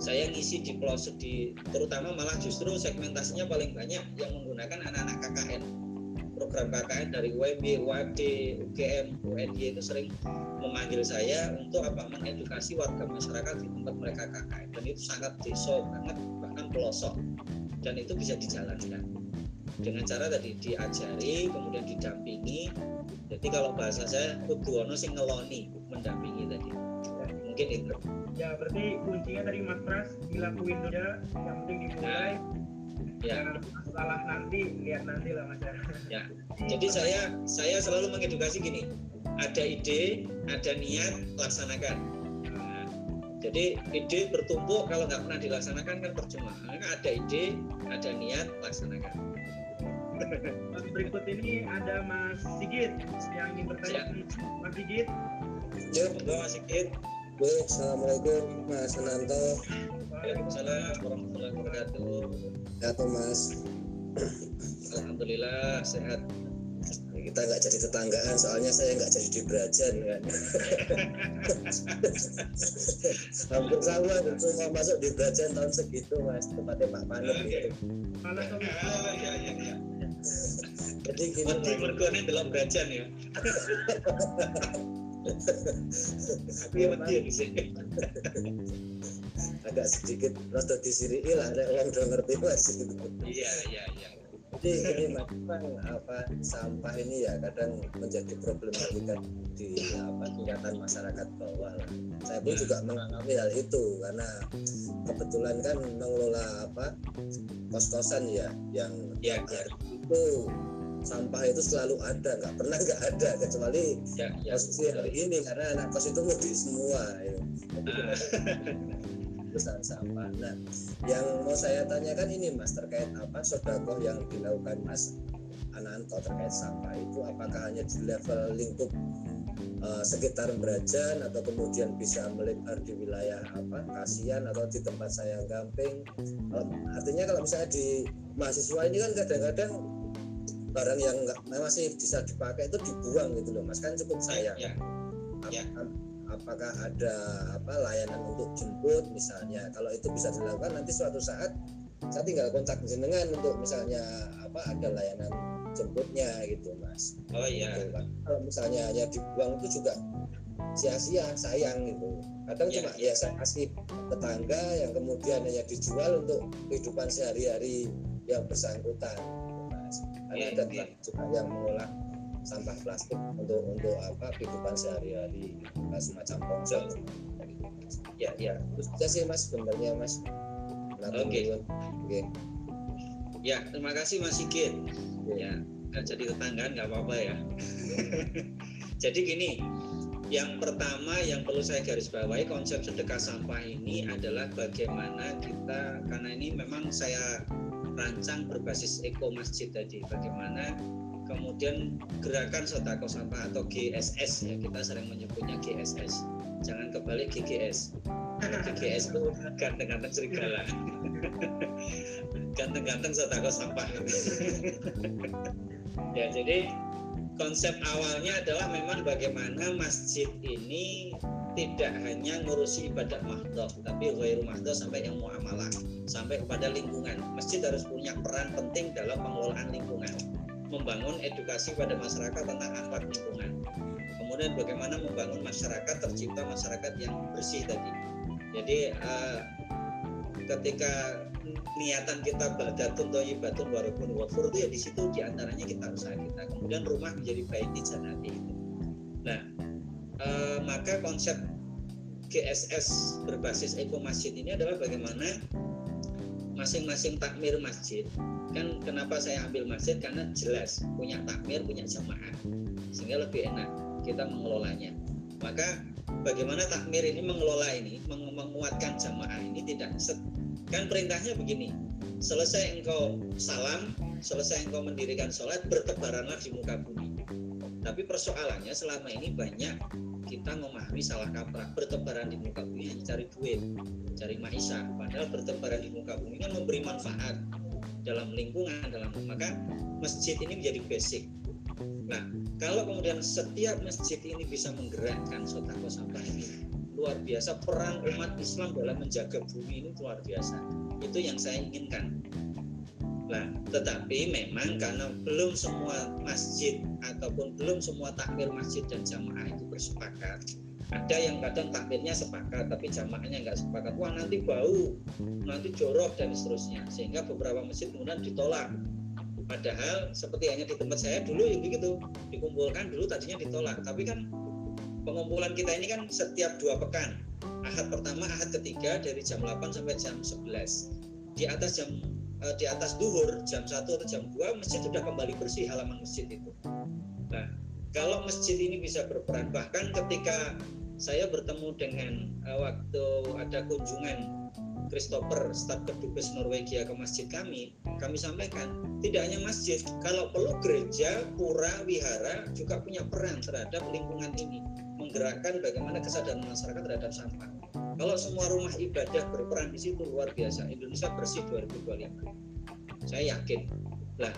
Saya ngisi di pelosok di terutama malah justru segmentasinya paling banyak yang menggunakan anak-anak KKN. Program KKN dari WB, WAD, UGM, UNY itu sering memanggil saya untuk apa mengedukasi warga masyarakat di tempat mereka KKN dan itu sangat desa banget bahkan pelosok dan itu bisa dijalankan. Dengan cara tadi diajari kemudian didampingi. Jadi kalau bahasa saya kudu ono sing ngeloni mendampingi tadi. Ya, mungkin itu. Ya berarti kuncinya dari mas Pras dilakuin dulu. Ya yang penting dimulai. Ya. salah nanti lihat nanti lah mas ya. ya. Jadi saya saya selalu mengedukasi gini. Ada ide ada niat laksanakan. nah, jadi ide bertumpuk kalau nggak pernah dilaksanakan kan percuma ada ide ada niat laksanakan berikut ini ada Mas Sigit yang ingin bertanya. Ya. Mas Sigit. Ya, monggo Mas Sigit. Baik, Assalamualaikum Mas Ananto. Waalaikumsalam warahmatullahi wabarakatuh. Ya, Mas. Alhamdulillah sehat. Kita nggak jadi tetanggaan soalnya saya nggak jadi di Brajan kan <laughs> hampir sama mau masuk di Brajan tahun segitu mas tempatnya Pak Panut gitu Ah, iya, iya, iya. jadi gini Wedi Mas. mergone delok brajan ya. <laughs> Aku ya wedi ya di sini. agak sedikit rada disiriki lah ada orang udah ngerti mas gitu. Iya, iya, iya. Jadi ini mas Bang, apa sampah ini ya kadang menjadi problematika di apa tingkatan masyarakat bawah lah. saya pun juga mengalami hal itu karena kebetulan kan mengelola apa kos-kosan ya yang tiap hari itu sampah itu selalu ada nggak pernah nggak ada kecuali iya, iya. posisi hari ini karena anak kos itu mudik semua ya. Jadi <laughs> Ah. besar sampah. Nah, yang mau saya tanyakan ini Mas terkait apa sodakoh yang dilakukan Mas Ananto terkait sampah itu apakah hanya di level lingkup eh, sekitar Brajan atau kemudian bisa melebar di wilayah apa kasihan atau di tempat saya gamping Kalau- artinya kalau misalnya di mahasiswa ini kan kadang-kadang barang yang nggak masih bisa dipakai itu dibuang gitu loh mas kan cukup sayang Iya. Ap- Ya. Ap- apakah ada apa layanan untuk jemput misalnya kalau itu bisa dilakukan nanti suatu saat saya tinggal kontak jenengan untuk misalnya apa ada layanan jemputnya gitu mas Oh iya. Gitu kan. kalau misalnya hanya dibuang itu juga sia-sia sayang gitu kadang Ya, cuma ya. ya saya kasih tetangga yang kemudian hanya dijual untuk kehidupan sehari-hari yang bersangkutan gitu, mas karena Ya, ada ya. juga yang mengolah sampah plastik untuk untuk apa kehidupan sehari-hari nah, semacam pongsel Ya, ya. terus aja sih mas sebenarnya mas Oke. dulu. oke Ya, terima kasih Mas Sigit. Ya, nggak jadi tetanggaan nggak apa-apa ya. <laughs> jadi gini, yang pertama yang perlu saya garis bawahi konsep sedekah sampah ini adalah bagaimana kita karena ini memang saya rancang berbasis eko masjid tadi bagaimana kemudian gerakan sedekah sampah atau GSS ya kita sering menyebutnya GSS jangan kebalik GGS Kalau <laughs> GGS itu ganteng-ganteng serigala. <laughs> Ganteng-ganteng sedekah sampah. <laughs> Ya jadi konsep awalnya adalah memang bagaimana masjid ini tidak hanya ngurusi ibadah mahdoh tapi ghairu mahdoh sampai yang muamalah sampai kepada lingkungan. Masjid harus punya peran penting dalam pengelolaan lingkungan membangun edukasi pada masyarakat tentang akhlak lingkungan. Kemudian bagaimana membangun masyarakat tercipta masyarakat yang bersih tadi. Jadi eh, ketika niatan kita badatun thayyibatun warukun wafur itu ya di situ di antaranya kita usaha kita. Kemudian rumah menjadi baik di janati itu nah eh, maka konsep GSS berbasis eko masjid ini adalah bagaimana masing-masing takmir masjid. Kan kenapa saya ambil masjid? Karena jelas punya takmir punya jamaah sehingga lebih enak kita mengelolanya. Maka bagaimana takmir ini mengelola ini meng- menguatkan jamaah ini tidak set- kan perintahnya begini selesai engkau salam selesai engkau mendirikan sholat bertebaranlah di muka bumi tapi persoalannya selama ini banyak kita memahami salah kaprah bertebaran di muka bumi hanya cari duit cari maisha padahal bertebaran di muka bumi kan memberi manfaat dalam lingkungan dalam maka masjid ini menjadi basic. Nah kalau kemudian setiap masjid ini bisa menggerakkan sotako sampah ini luar biasa. Peran umat Islam dalam menjaga bumi ini luar biasa. Itu yang saya inginkan Nah, tetapi memang karena belum semua masjid ataupun belum semua takmir masjid dan jamaah itu bersepakat, ada yang kadang takmirnya sepakat tapi jamaahnya nggak sepakat. Wah nanti bau, nanti jorok dan seterusnya. Sehingga beberapa masjid kemudian ditolak. Padahal seperti hanya di tempat saya dulu ya begitu, dikumpulkan dulu tadinya ditolak. Tapi kan pengumpulan kita ini kan setiap dua pekan. Ahad pertama, ahad ketiga dari jam 8 sampai jam 11. Di atas jam eh, di atas duhur jam 1 atau jam 2 masjid sudah kembali bersih halaman masjid itu. Nah, kalau masjid ini bisa berperan bahkan ketika saya bertemu dengan eh, waktu ada kunjungan Christopher staf kedubes Norwegia ke masjid kami, kami sampaikan tidak hanya masjid, kalau perlu gereja, pura, wihara juga punya peran terhadap lingkungan ini, menggerakkan bagaimana kesadaran masyarakat terhadap sampah. Kalau semua rumah ibadah berperan di situ luar biasa, Indonesia bersih 2025. Saya yakin. Lah,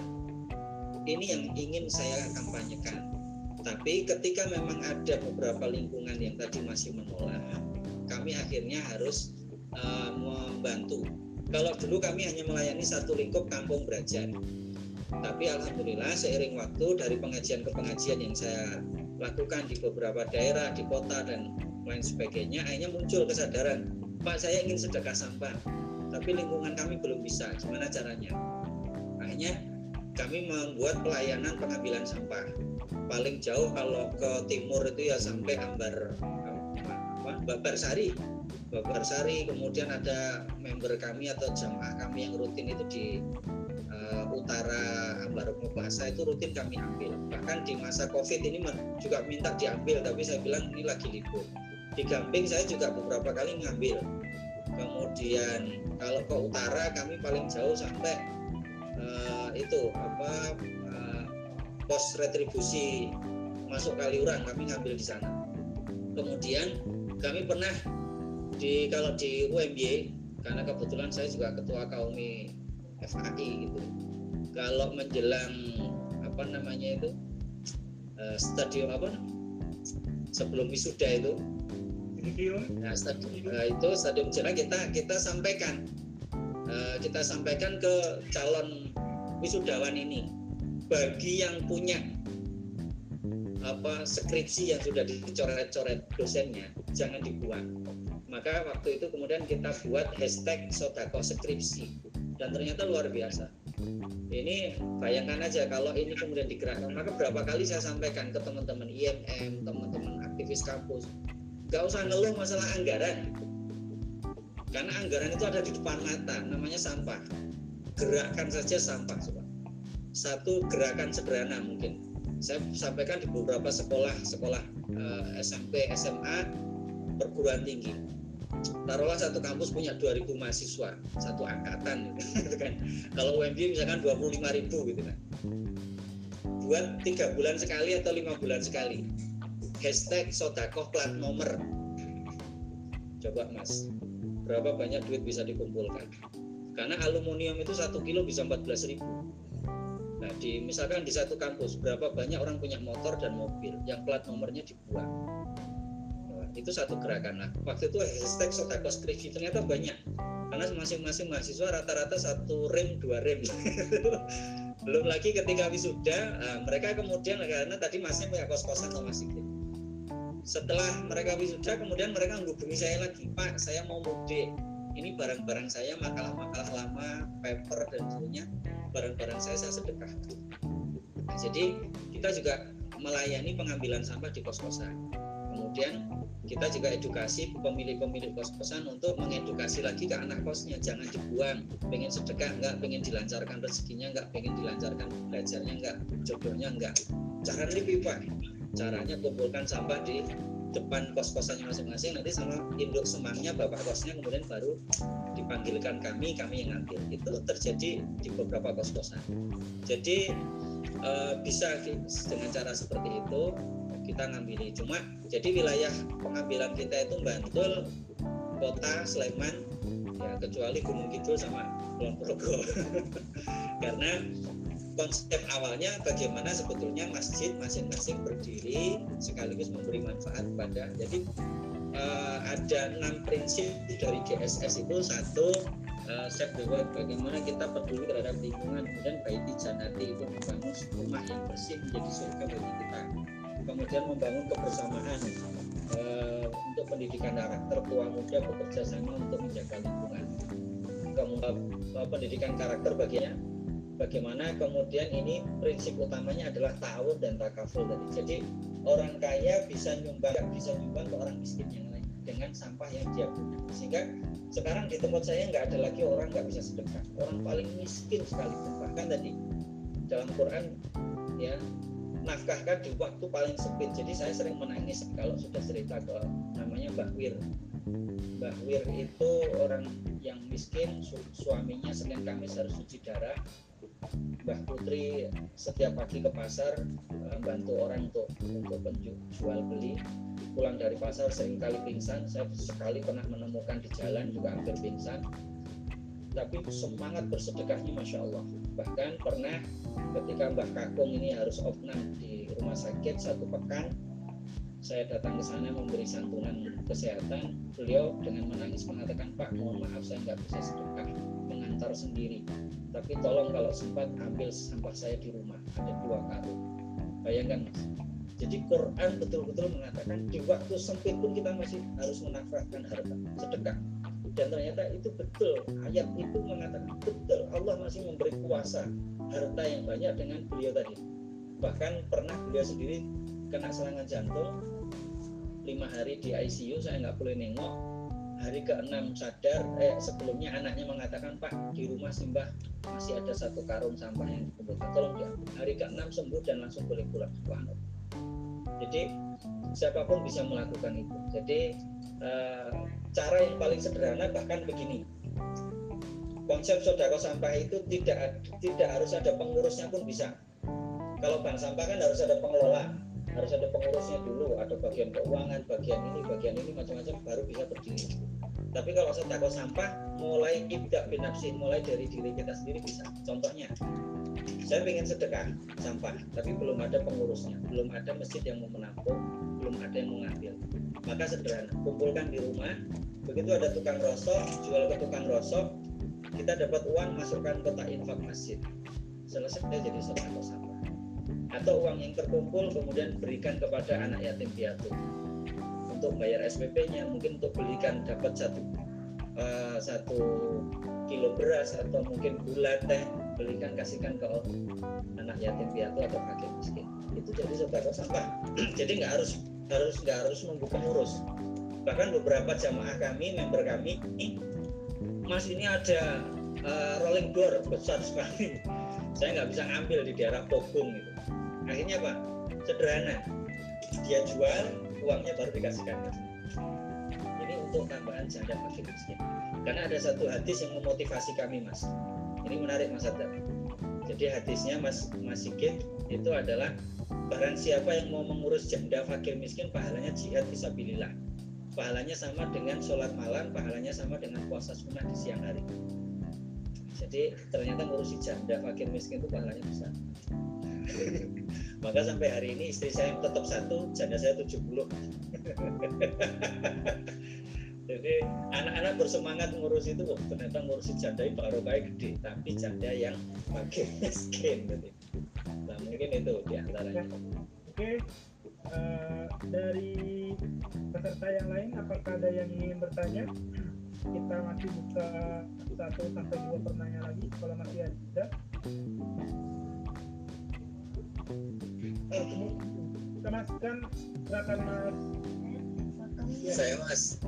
ini yang ingin saya kampanyekan tapi ketika memang ada beberapa lingkungan yang tadi masih menolak kami akhirnya harus uh, membantu kalau dulu kami hanya melayani satu lingkup kampung Brajan tapi alhamdulillah seiring waktu dari pengajian ke pengajian yang saya lakukan di beberapa daerah di kota dan lain sebagainya akhirnya muncul kesadaran Pak saya ingin sedekah sampah tapi lingkungan kami belum bisa. Gimana caranya? Akhirnya kami membuat pelayanan pengambilan sampah. Paling jauh kalau ke timur itu ya sampai Ambar apa Babar Sari. Babar Sari kemudian ada member kami atau jamaah kami yang rutin itu di uh, utara Ambaroko Plaza itu rutin kami ambil. Bahkan di masa covid ini juga minta diambil tapi saya bilang ini lagi libur. Di Gamping saya juga beberapa kali ngambil. Kemudian kalau ke utara kami paling jauh sampai uh, itu apa uh, pos retribusi masuk Kaliurang kami ngambil di sana. Kemudian kami pernah di kalau di UMY karena kebetulan saya juga ketua kaumi FAI gitu. Kalau menjelang apa namanya itu uh, stadium apa sebelum wisuda itu. Nah, stadium, uh, itu stadium cerah kita kita sampaikan. Uh, kita sampaikan ke calon wisudawan ini. Bagi yang punya apa skripsi yang sudah dicoret-coret dosennya jangan dibuang. Maka waktu itu kemudian kita buat hashtag sodako skripsi dan ternyata luar biasa. Ini bayangkan aja kalau ini kemudian digerakkan. Maka berapa kali saya sampaikan ke teman-teman IMM teman-teman aktivis kampus gak usah ngeluh masalah anggaran. Karena anggaran itu ada di depan mata namanya sampah. Gerakan saja sampah coba. Satu gerakan sederhana mungkin. Saya sampaikan di beberapa sekolah sekolah eh, SMP SMA perguruan tinggi taruhlah satu kampus punya 2000 mahasiswa satu angkatan gitu <laughs> kan. Kalau UMB misalkan 25 ribu gitu kan. Buat tiga bulan sekali atau lima bulan sekali. Hashtag sodakoh plat nomor. Coba mas berapa banyak duit bisa dikumpulkan? Karena aluminium itu satu kilo bisa 14 ribu. Nah di misalkan di satu kampus berapa banyak orang punya motor dan mobil yang plat nomornya dibuang itu satu gerakan. Nah waktu itu hashtag sodakoh skripsi ternyata banyak. Karena masing-masing mahasiswa rata-rata satu rem dua rem. <laughs> Belum lagi ketika wisuda nah, mereka kemudian karena tadi masih punya kos-kosan sama sedikit setelah mereka wisuda kemudian mereka menghubungi saya lagi. Pak saya mau mudik. Ini barang-barang saya makalah-makalah lama paper dan sebagainya barang-barang saya saya sedekah. Nah, jadi kita juga melayani pengambilan sampah di kos-kosan. Kemudian kita juga edukasi pemilik-pemilik kos-kosan untuk mengedukasi lagi ke anak kosnya. Jangan dibuang. Pengen sedekah enggak? Pengen dilancarkan rezekinya enggak? Pengen dilancarkan belajarnya enggak? Jodohnya enggak? Cara ini pak. Caranya kumpulkan sampah di depan kos-kosannya masing-masing. Nanti sama induk semangnya bapak kosnya kemudian baru dipanggilkan kami kami yang ngambil. Itu terjadi di beberapa kos-kosan. Jadi e, bisa dengan cara seperti itu kita ngambil cuma jadi wilayah pengambilan kita itu Bantul kota Sleman ya kecuali Gunung Kidul sama Kulon Progo. <laughs> Karena konsep awalnya bagaimana sebetulnya masjid masing-masing berdiri sekaligus memberi manfaat pada jadi uh, ada enam prinsip dari GSS itu. Satu uh, save the world bagaimana kita peduli terhadap lingkungan kemudian baiti janati itu membangun rumah yang bersih menjadi surga bagi kita kemudian membangun kebersamaan uh, untuk pendidikan karakter tua muda bekerja sama untuk menjaga lingkungan kemudian uh, pendidikan karakter bagiannya bagaimana kemudian ini prinsip utamanya adalah ta'awud dan takaful tadi. Jadi orang kaya bisa nyumbang bisa nyumbang ke orang miskin yang lain dengan sampah yang dia punya. Sehingga sekarang di tempat saya nggak ada lagi orang nggak bisa sedekah. Orang paling miskin sekalipun bahkan tadi dalam Quran ya nafkahkan di waktu paling sempit. Jadi saya sering menangis kalau sudah cerita ke namanya Mbak Wir. Mbak Wir itu orang yang miskin, su suaminya Senin Kamis harus cuci darah, Mbah Putri setiap pagi ke pasar eh, bantu orang untuk untuk jual beli pulang dari pasar sering kali pingsan saya sekali pernah menemukan di jalan juga hampir pingsan tapi semangat bersedekahnya masya Allah. Bahkan pernah ketika Mbah Kakung ini harus opnam di rumah sakit satu pekan saya datang ke sana memberi santunan kesehatan. Beliau dengan menangis mengatakan Pak mohon maaf saya nggak bisa sedekah mengantar sendiri. Tapi tolong kalau sempat ambil sampah saya di rumah ada dua karung bayangkan jadi Quran betul-betul mengatakan di waktu sempit pun kita masih harus menafkahkan harta sedekah dan ternyata itu betul. Ayat itu mengatakan betul. Allah masih memberi kuasa harta yang banyak dengan beliau tadi. Bahkan pernah beliau sendiri kena serangan jantung lima hari di ICU saya nggak boleh nengok. Hari ke-6 sadar eh sebelumnya anaknya mengatakan Pak di rumah Simbah masih ada satu karung sampah yang dikumpulkan. Tolong diambil hari ke-6 sembuh dan langsung boleh pulang. Jadi siapa pun bisa melakukan itu. Jadi eh, cara yang paling sederhana bahkan begini. Konsep sodako sampah itu tidak tidak harus ada pengurusnya pun bisa. Kalau bank sampah kan harus ada pengelola harus ada pengurusnya dulu ada bagian keuangan bagian ini bagian ini macam-macam baru bisa berdiri. Tapi kalau sodako sampah mulai ibda binafsi mulai dari diri kita sendiri bisa. Contohnya saya ingin sedekah sampah tapi belum ada pengurusnya belum ada masjid yang mau menampung belum ada yang mengambil maka sederhana kumpulkan di rumah? Begitu ada tukang rosok jual ke tukang rosok kita dapat uang masukkan kotak infak masjid. Selesai jadi sedekah sampah atau uang yang terkumpul kemudian berikan kepada anak yatim piatu. Untuk bayar SPP-nya mungkin untuk belikan dapat satu uh, satu kilo beras atau mungkin gula teh belikan kasihkan ke anak yatim piatu atau fakir miskin. Itu jadi sedekah sampah <clears throat> jadi nggak harus harus nggak harus nunggu pengurus. Bahkan beberapa jamaah kami member kami mas ini ada uh, rolling door besar sekali. <laughs> Saya nggak bisa ngambil di daerah Pogong itu akhirnya apa? Sederhana. Dia jual uangnya baru dikasihkan. Ini untuk tambahan janda fakir miskin karena ada satu hadis yang memotivasi kami mas. Ini menarik Mas Adab. Jadi hadisnya Mas Mas Sigit itu adalah barang siapa yang mau mengurus janda fakir miskin pahalanya jihad fisabilillah. Pahalanya sama dengan sholat malam, pahalanya sama dengan puasa sunnah di siang hari. Jadi ternyata ngurusi janda fakir miskin itu pahalanya besar. Maka sampai hari ini istri saya tetap satu, janda saya 70. jadi anak-anak bersemangat ngurus itu oh, ternyata ngurusin janda itu baru kayak gede tapi janda yang makin miskin gitu. Nah mungkin itu di antaranya oke uh, dari peserta yang lain apakah ada yang ingin bertanya? Kita masih buka satu sampai dua pertanyaan lagi kalau masih ada. Kita masukkan silakan mas. Saya mas.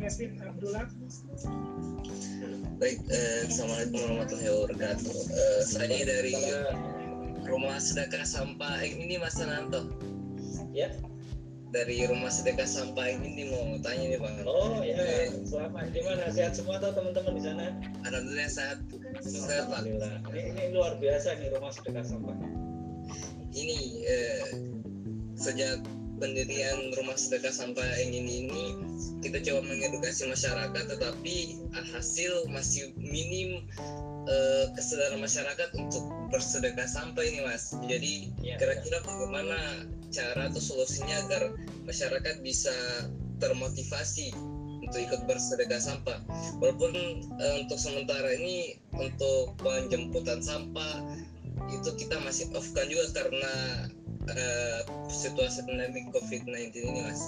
Mas Kevin Abdullah. Baik eh, assalamualaikum warahmatullahi wabarakatuh. Eh, saya dari rumah sedekah sampah ini mas Nanto ya. Dari rumah sedekah sampah ini mau tanya nih bang oh ya. Selamat. Gimana? Sehat semua atau teman-teman di sana? Alhamdulillah sehat. Sehat pak. Ini, ini luar biasa nih rumah sedekah sampah. Ini eh, sejak pendirian rumah sedekah sampah yang ini ini kita coba mengedukasi masyarakat tetapi hasil masih minim eh, kesadaran masyarakat untuk bersedekah sampah ini mas. Jadi Ya, kira-kira bagaimana cara atau solusinya agar masyarakat bisa termotivasi untuk ikut bersedekah sampah? Walaupun eh, untuk sementara ini untuk penjemputan sampah itu kita masih off kan juga karena uh, situasi pandemi COVID-19 ini mas.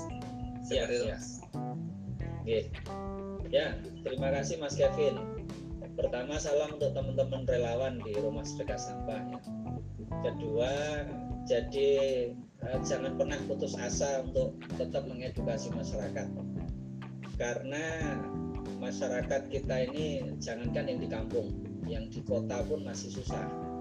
Ya, Seperti itu. ya. Oke. Ya, terima kasih Mas Kevin. Pertama salam untuk teman-teman relawan di rumah sedekah sampah. Ya. Kedua, jadi eh, jangan pernah putus asa untuk tetap mengedukasi masyarakat. Karena masyarakat kita ini jangankan yang di kampung, yang di kota pun masih susah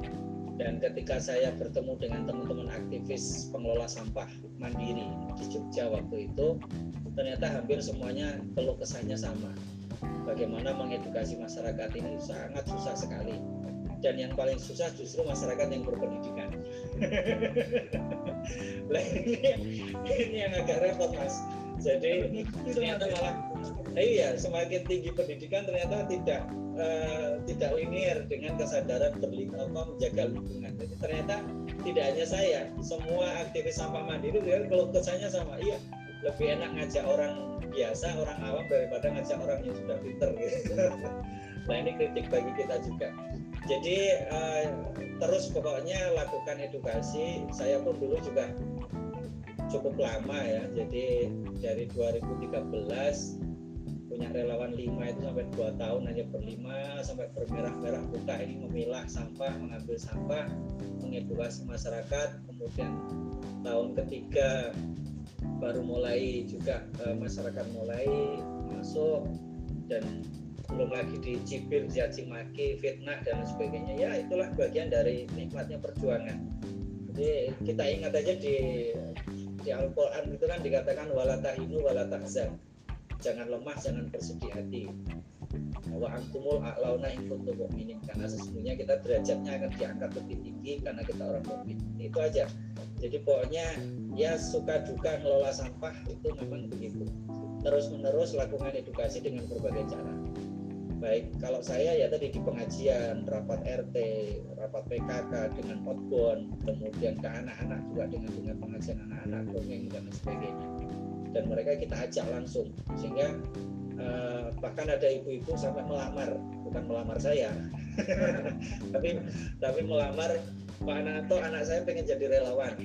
dan ketika saya bertemu dengan teman-teman aktivis pengelola sampah mandiri di Jogja waktu itu ternyata hampir semuanya keluh kesahnya sama. Bagaimana mengedukasi masyarakat ini sangat susah sekali. Dan yang paling susah justru masyarakat yang berpendidikan. <laughs> Ini, ini yang agak repot mas jadi ternyata malah iya semakin tinggi pendidikan ternyata tidak uh, tidak linear dengan kesadaran berling apa menjaga lingkungan. Jadi ternyata tidak hanya saya semua aktivis sampah mandiri dia kalau kesannya sama iya lebih enak ngajak orang biasa orang awam daripada ngajak orang yang sudah pinter gitu. <laughs> nah ini kritik bagi kita juga. Jadi uh, terus pokoknya lakukan edukasi. Saya pun dulu juga cukup lama ya. Jadi dari 2013 punya relawan lima itu sampai dua tahun hanya berlima sampai bermerah-merah buka. Ini memilah sampah mengambil sampah mengedukasi masyarakat. Kemudian tahun ketiga baru mulai juga uh, masyarakat mulai masuk dan belum lagi dicibir, caci maki, fitnah dan sebagainya. Ya itulah bagian dari nikmatnya perjuangan. Jadi kita ingat aja di di Al-Quran itu kan dikatakan walatahinu walatahzan jangan lemah jangan bersedih hati. Wa antumul a'launa in kuntum mu'minin. Karena sesungguhnya kita derajatnya akan diangkat lebih tinggi karena kita orang mukmin. Itu aja. Jadi pokoknya ya suka duka ngelola sampah itu memang begitu. Terus menerus lakukan edukasi dengan berbagai cara baik. Kalau saya ya tadi di pengajian rapat RT rapat PKK dengan outbound kemudian ke anak-anak juga dengan dengan pengajian anak-anak dongeng dan sebagainya. Dan mereka kita ajak langsung. Sehingga uh, bahkan ada ibu-ibu sampai melamar bukan melamar saya. <laughs> Tapi tapi melamar Pak Nato anak saya pengen jadi relawan.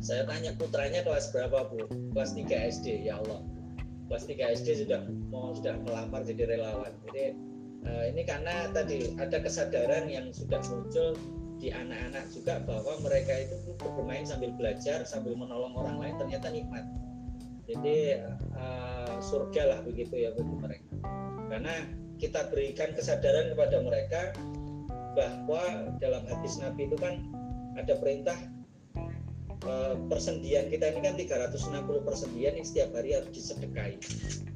Saya tanya putranya kelas berapa bu? Kelas 3 SD ya Allah kelas 3 SD sudah mau sudah melamar jadi relawan. Jadi uh, ini karena tadi ada kesadaran yang sudah muncul di anak-anak juga bahwa mereka itu bermain sambil belajar sambil menolong orang lain ternyata nikmat. Jadi uh, surga lah begitu ya bagi mereka. Karena kita berikan kesadaran kepada mereka bahwa dalam hadis Nabi itu kan ada perintah persendian kita ini kan 360 persendian yang setiap hari harus disedekahi.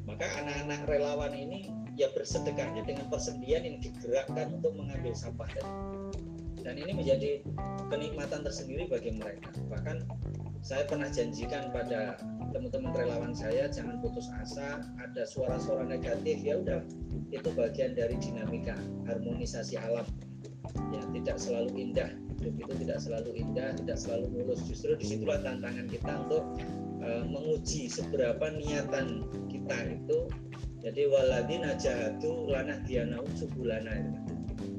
Maka anak-anak relawan ini ya bersedekahnya dengan persendian yang digerakkan untuk mengambil sampah tadi. Dan ini menjadi kenikmatan tersendiri bagi mereka. Bahkan saya pernah janjikan pada teman-teman relawan saya jangan putus asa ada suara-suara negatif ya udah itu bagian dari dinamika harmonisasi alam. Ya tidak selalu indah hidup itu tidak selalu indah tidak selalu mulus justru di situlah tantangan kita untuk uh, menguji seberapa niatan kita itu jadi waladina jahatu lanah dianau subulana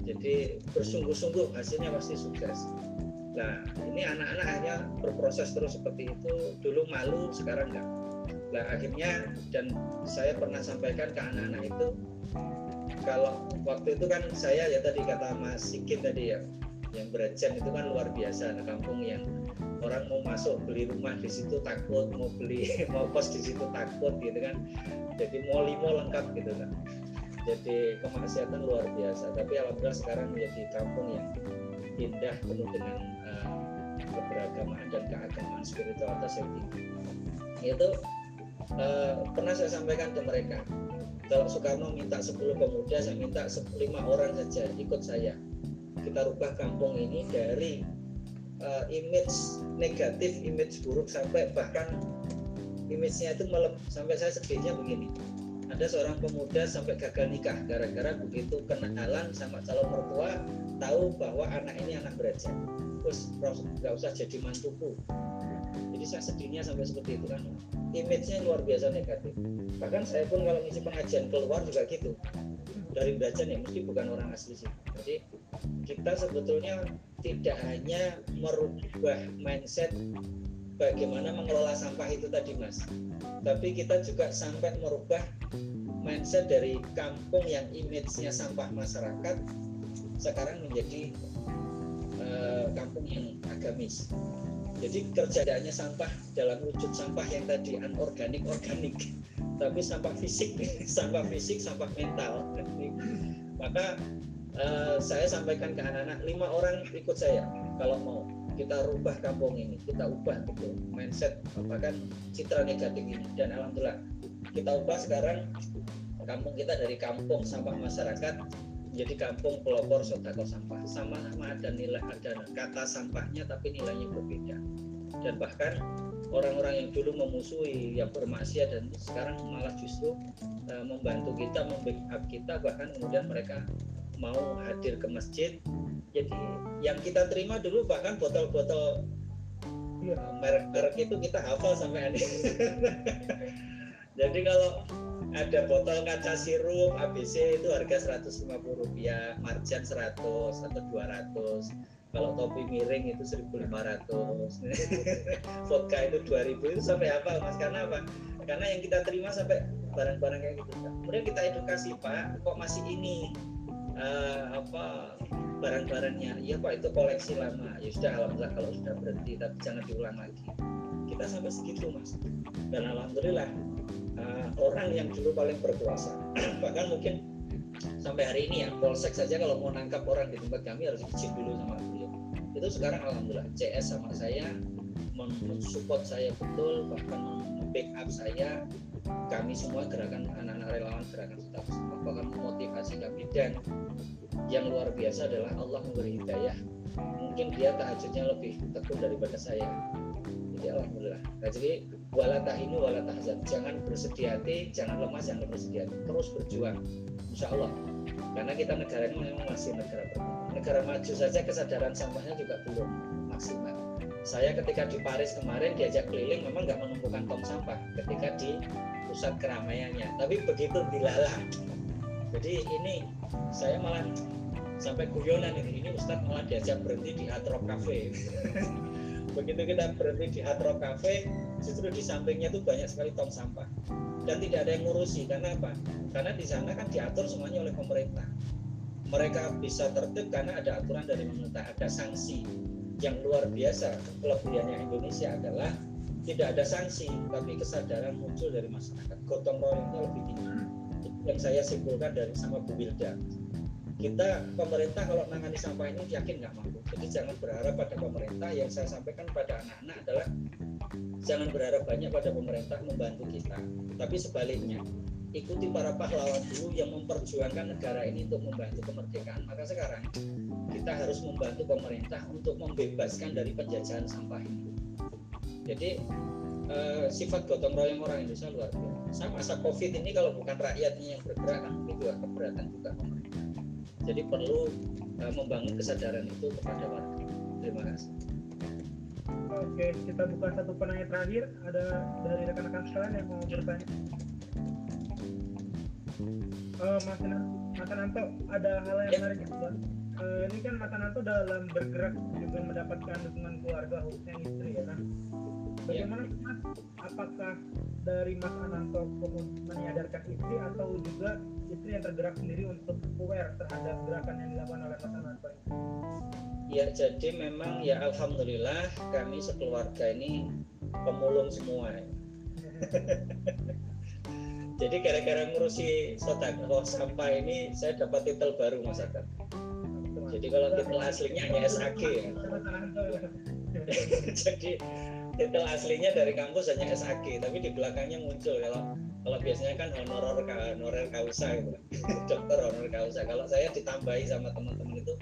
jadi bersungguh-sungguh hasilnya pasti sukses Nah, ini anak-anak hanya berproses terus seperti itu. Dulu malu, sekarang enggak. Nah, akhirnya dan saya pernah sampaikan ke anak-anak itu kalau waktu itu kan saya ya tadi kata Mas Sikit tadi ya yang berajan itu kan luar biasa nah, kampung yang orang mau masuk beli rumah di situ takut mau beli <laughs> mau kos di situ takut gitu kan. Jadi mau lengkap gitu kan jadi kemaksiatan luar biasa. Tapi alhamdulillah sekarang menjadi kampung yang indah penuh dengan uh, dan keagamaan spiritualitas yang tinggi. Itu uh, pernah saya sampaikan ke mereka kalau Soekarno minta 10 pemuda saya minta 5 orang saja ikut saya kita rubah kampung ini dari uh, image negatif image buruk sampai bahkan image-nya itu melep, sampai saya sedihnya begini. Ada seorang pemuda sampai gagal nikah gara-gara begitu kenalan sama calon mertua tahu bahwa anak ini anak beraja terus nggak usah jadi mantuku. Jadi saya sedihnya sampai seperti itu kan. Image-nya luar biasa negatif. Bahkan saya pun kalau ngisi pengajian keluar juga gitu dari belajar ya mesti bukan orang asli sih jadi kita sebetulnya tidak hanya merubah mindset bagaimana mengelola sampah itu tadi mas tapi kita juga sampai merubah mindset dari kampung yang image-nya sampah masyarakat sekarang menjadi uh, kampung yang agamis. Jadi kerjaannya sampah dalam wujud sampah yang tadi anorganik organik, tapi sampah fisik, <laughs> sampah fisik, sampah mental. Maka uh, saya sampaikan ke anak-anak lima orang ikut saya. Kalau mau kita rubah kampung ini, kita ubah betul mindset bahkan citra negatif ini. Dan alhamdulillah kita ubah sekarang kampung kita dari kampung sampah masyarakat jadi kampung pelopor sodako sampah. Sama-sama ada nilai ada kata sampahnya tapi nilainya berbeda. Dan bahkan orang-orang yang dulu memusuhi yang bermaksiat dan sekarang malah justru uh, membantu kita membackup kita bahkan kemudian mereka mau hadir ke masjid. Jadi yang kita terima dulu bahkan botol-botol uh, merek-merek itu kita hafal sampai aneh <laughs> jadi kalau ada botol kaca sirup ABC itu harga 150 rupiah marjan 100 atau 200 kalau topi miring itu 1500 <laughs> vodka itu 2000 itu sampai apa mas? Karena apa? Karena yang kita terima sampai barang-barang kayak gitu kemudian kita edukasi pak kok masih ini uh, apa barang-barangnya. Iya pak itu koleksi lama. Ya sudah alhamdulillah kalau sudah berhenti tapi jangan diulang lagi. Kita sampai segitu mas. Dan alhamdulillah uh, orang yang dulu paling berkuasa. <clears throat> Bahkan mungkin sampai hari ini ya polsek saja kalau mau nangkap orang di tempat kami harus izin dulu sama beliau. Itu sekarang alhamdulillah CS sama saya mensupport saya betul bahkan membackup saya. Kami semua gerakan anak-anak relawan gerakan tetap bahkan memotivasi kami. Dan yang luar biasa adalah Allah memberi hidayah. Mungkin dia tahajudnya lebih tekun daripada saya. Jadi alhamdulillah. Nah, jadi wala tahinu wala tahzan jangan bersedih hati jangan lemah jangan bersedih hati terus berjuang insya Allah karena kita negara ini memang masih negara berkembang negara maju saja kesadaran sampahnya juga belum maksimal. Saya ketika di Paris kemarin diajak keliling memang nggak menemukan tong sampah ketika di pusat keramaiannya, tapi begitu dilalah. Jadi ini saya malah sampai guyonan ini, ini Ustadz malah diajak berhenti di Hard Rock Cafe. <laughs> begitu kita berhenti di Hard Rock Cafe, justru di sampingnya tuh banyak sekali tong sampah dan tidak ada yang ngurusi karena apa? Karena di sana kan diatur semuanya oleh pemerintah mereka bisa tertib karena ada aturan dari pemerintah, ada sanksi yang luar biasa. Kelebihannya Indonesia adalah tidak ada sanksi, tapi kesadaran muncul dari masyarakat. Gotong royongnya lebih tinggi. Yang saya simpulkan dari sama Bu Wilda. Kita pemerintah kalau nangani sampah ini yakin nggak mampu. Jadi jangan berharap pada pemerintah. Yang saya sampaikan pada anak-anak adalah jangan berharap banyak pada pemerintah membantu kita, tapi sebaliknya ikuti para pahlawan dulu yang memperjuangkan negara ini untuk membantu kemerdekaan. Maka sekarang kita harus membantu pemerintah untuk membebaskan dari penjajahan sampah ini. Jadi eh, sifat gotong royong orang Indonesia luar biasa. Sama masa COVID ini kalau bukan rakyatnya yang bergerak kan itu keberatan juga pemerintah. Jadi perlu eh, membangun kesadaran itu kepada warga. Terima kasih. Oke, kita buka satu penanya terakhir. Ada dari rekan-rekan sekalian yang mau bertanya uh, Mas, Mas Ananto ada hal yang ya. menarik juga. Uh, ini kan Mas Ananto dalam bergerak juga mendapatkan dukungan keluarga khususnya istri ya kan. Bagaimana ya. Mas? Apakah dari Mas Ananto menyadarkan istri atau juga istri yang tergerak sendiri untuk aware terhadap gerakan yang dilakukan oleh Mas Ananto ini? Ya jadi memang ya Alhamdulillah kami sekeluarga ini pemulung semua. <laughs> jadi gara-gara ngurusi sodakoh sampah ini saya dapat titel baru mas Akar jadi kalau titel aslinya hanya SAG ya <laughs> jadi titel aslinya dari kampus hanya SAG tapi di belakangnya muncul kalau kalau biasanya kan honorer honorer kausa gitu. <laughs> Dokter honorer kausa. Kalau saya ditambahi sama teman-teman itu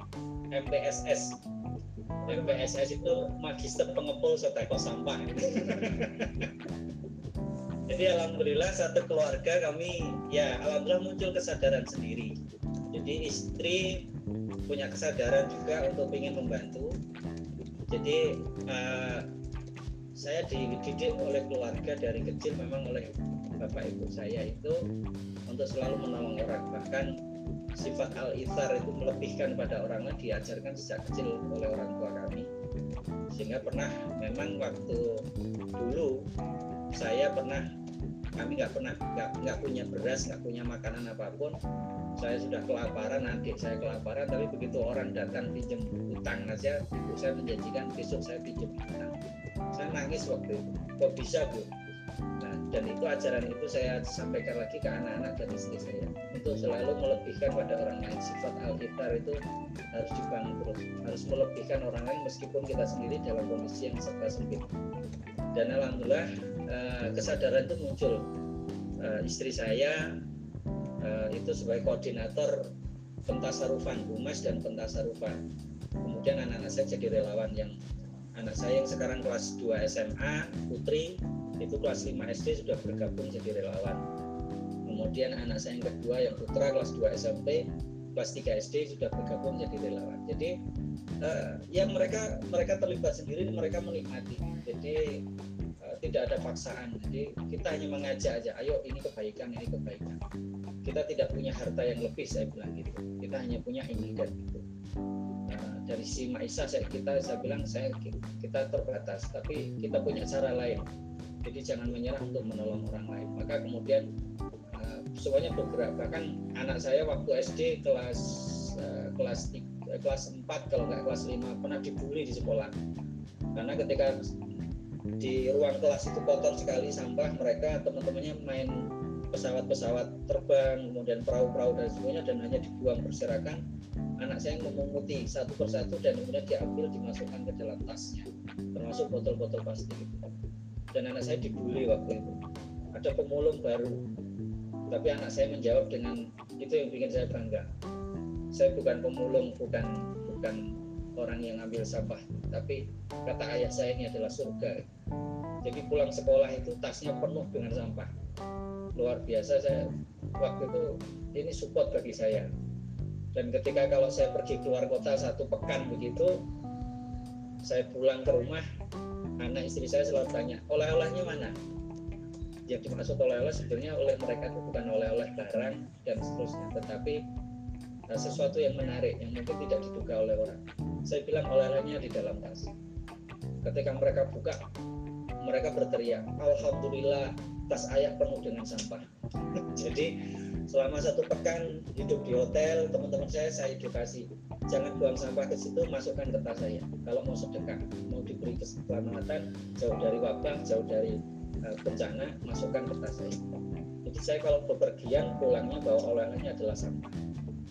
MPSS MPSS itu magister pengepul sodakoh sampah. <laughs> Jadi alhamdulillah satu keluarga kami ya alhamdulillah muncul kesadaran sendiri. Jadi istri punya kesadaran juga untuk ingin membantu. Jadi uh, saya dididik oleh keluarga dari kecil memang oleh bapak ibu saya itu untuk selalu menolong orang. Bahkan sifat al ithar itu melebihkan pada orang lain diajarkan sejak kecil oleh orang tua kami. Sehingga pernah memang waktu dulu saya pernah kami nggak pernah nggak punya beras nggak punya makanan apa pun. Saya sudah kelaparan adik saya kelaparan tapi begitu orang datang pinjam utang aja ibu saya menjanjikan besok saya pinjam utang saya nangis waktu itu. Kok bisa bu? Nah dan itu ajaran itu saya sampaikan lagi ke anak-anak dan istri saya. Untuk selalu melebihkan pada orang lain. Sifat al itu harus dibangun terus. Harus melebihkan orang lain meskipun kita sendiri dalam kondisi yang serba sempit. Dan alhamdulillah uh, kesadaran itu muncul. Uh, istri saya uh, itu sebagai koordinator pentasarufan humas dan pentasarufan. Kemudian anak-anak saya jadi relawan yang anak saya yang sekarang kelas 2 SMA Putri itu kelas 5 SD sudah bergabung jadi relawan. Kemudian anak saya yang kedua yang putra kelas 2 SMP kelas 3 SD sudah bergabung jadi relawan. Jadi uh, yang mereka mereka terlibat sendiri mereka menikmati. Jadi uh, tidak ada paksaan. Jadi kita hanya mengajak aja ayo ini kebaikan ini kebaikan. Kita tidak punya harta yang lebih saya bilang gitu. Kita hanya punya ini dan itu dari si Maisa saya kita saya bilang saya kita terbatas tapi kita punya cara lain. Jadi jangan menyerah untuk menolong orang lain. Maka kemudian uh, semuanya bergerak. Bahkan anak saya waktu SD kelas uh, kelas uh, kelas 4 kalau nggak kelas 5 pernah dibully di sekolah. Karena ketika di ruang kelas itu kotor sekali sampah mereka teman-temannya main pesawat-pesawat terbang kemudian perahu-perahu dan semuanya dan hanya dibuang berserakan. Anak saya memunguti satu persatu dan kemudian diambil dimasukkan ke dalam tasnya. Termasuk botol-botol plastik itu. Dan anak saya dibully waktu itu. Ada pemulung baru. Tapi anak saya menjawab dengan itu yang bikin saya bangga. Saya bukan pemulung bukan bukan orang yang ambil sampah. Tapi kata ayah saya ini adalah surga jadi pulang sekolah itu tasnya penuh dengan sampah. Luar biasa saya waktu itu ini support bagi saya. Dan ketika kalau saya pergi keluar kota satu pekan begitu saya pulang ke rumah anak istri saya selalu tanya oleh-olehnya mana? Yang dimaksud oleh-oleh sebenarnya oleh mereka itu bukan oleh-oleh barang dan seterusnya. Tetapi uh, sesuatu yang menarik yang mungkin tidak diduga oleh orang. Saya bilang oleh-olehnya di dalam tas. Ketika mereka buka mereka berteriak Alhamdulillah tas ayah penuh dengan sampah. <laughs> Jadi selama satu pekan hidup di hotel teman-teman saya saya edukasi jangan buang sampah ke situ masukkan ke tas saya. Kalau mau sedekah mau diberi keselamatan jauh dari wabah jauh dari uh, bencana masukkan ke tas saya. Jadi saya kalau bepergian pulangnya bawa oleh-olehnya adalah sampah.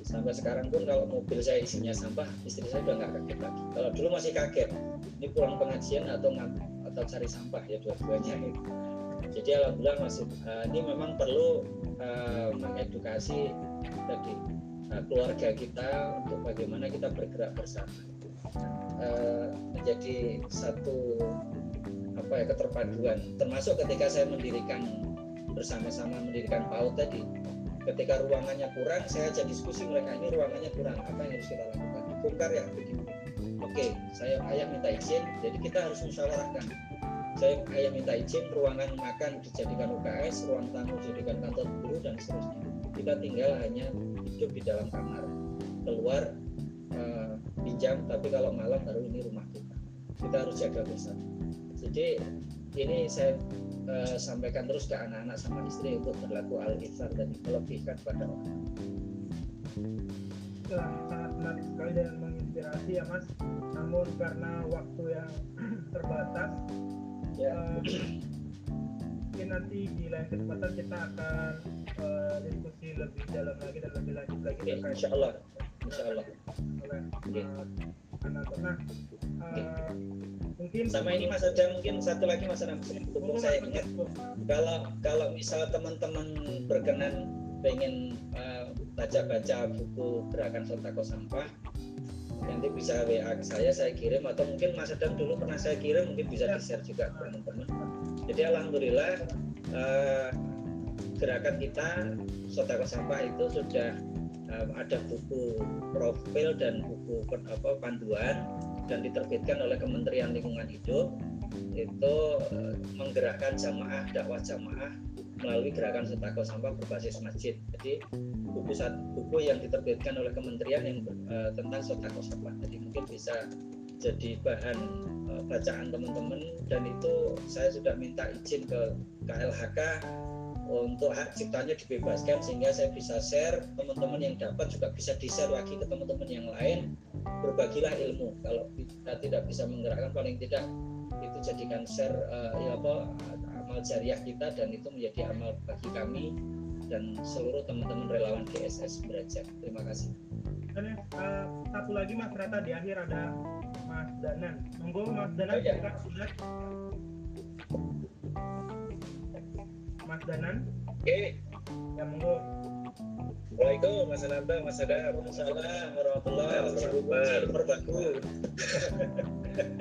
Sampai sekarang pun kalau mobil saya isinya sampah istri saya udah nggak kaget lagi. Kalau dulu masih kaget ini pulang pengajian atau atau cari sampah ya dua-duanya itu jadi alhamdulillah masih uh, ini memang perlu uh, mengedukasi tadi uh, keluarga kita untuk bagaimana kita bergerak bersama uh, menjadi satu apa ya keterpaduan. Termasuk ketika saya mendirikan bersama-sama mendirikan PAUD tadi ketika ruangannya kurang saya ajak diskusi mereka ini ruangannya kurang apa yang harus kita lakukan? Bongkar ya begini oke saya ayah minta izin. Jadi kita harus musyawarahkan. Saya ayah minta izin ruangan makan dijadikan UKS ruang tamu dijadikan kantor guru dan seterusnya. Kita tinggal hanya hidup di dalam kamar. Keluar uh, pinjam tapi kalau malam baru ini rumah kita. Kita harus jaga bersama. Jadi ini saya uh, sampaikan terus ke anak-anak sama istri untuk berlaku al iftar dan melebihkan pada orang. Sangat menarik sekali dan menginspirasi ya mas. Namun karena waktu yang <clears throat> terbatas ya. mungkin nanti di lain kesempatan kita akan uh, diskusi lebih dalam lagi dan lebih lanjut lagi ya, insya Allah insya Allah oleh ya. anak nah uh, mungkin sama ini mas ada mungkin satu lagi mas Ram untuk saya ingat. Kalau kalau misal teman-teman berkenan pengen baca-baca uh, buku gerakan sotako sampah nanti bisa WA ke saya saya kirim atau mungkin Mas Adam dulu pernah saya kirim mungkin bisa di share juga ke teman-teman. Jadi alhamdulillah uh, gerakan kita sotako sampah itu sudah uh, ada buku profil dan buku apa panduan dan diterbitkan oleh Kementerian Lingkungan Hidup. Itu uh, menggerakkan jamaah dakwah jamaah melalui gerakan sotako sampah berbasis masjid. Jadi buku buku yang diterbitkan oleh kementerian yang uh, tentang sotako sampah. Jadi mungkin bisa jadi bahan uh, bacaan teman-teman dan itu saya sudah minta izin ke KLHK untuk hak ciptanya dibebaskan sehingga saya bisa share teman-teman yang dapat juga bisa di share lagi ke teman-teman yang lain berbagilah ilmu kalau kita tidak bisa menggerakkan paling tidak itu jadikan share uh, ya apa amal jariah kita dan itu menjadi amal bagi kami dan seluruh teman-teman relawan GSS belajar. Terima kasih. Dan uh, satu lagi Mas Rata di akhir ada Mas Danan. Monggo Mas Danan oh, ya. sudah. Mas Danan. Oke. Okay. Ya monggo. Waalaikumsalam Mas Ananda, Mas Ada, Waalaikumsalam warahmatullahi wabarakatuh. Merbaku.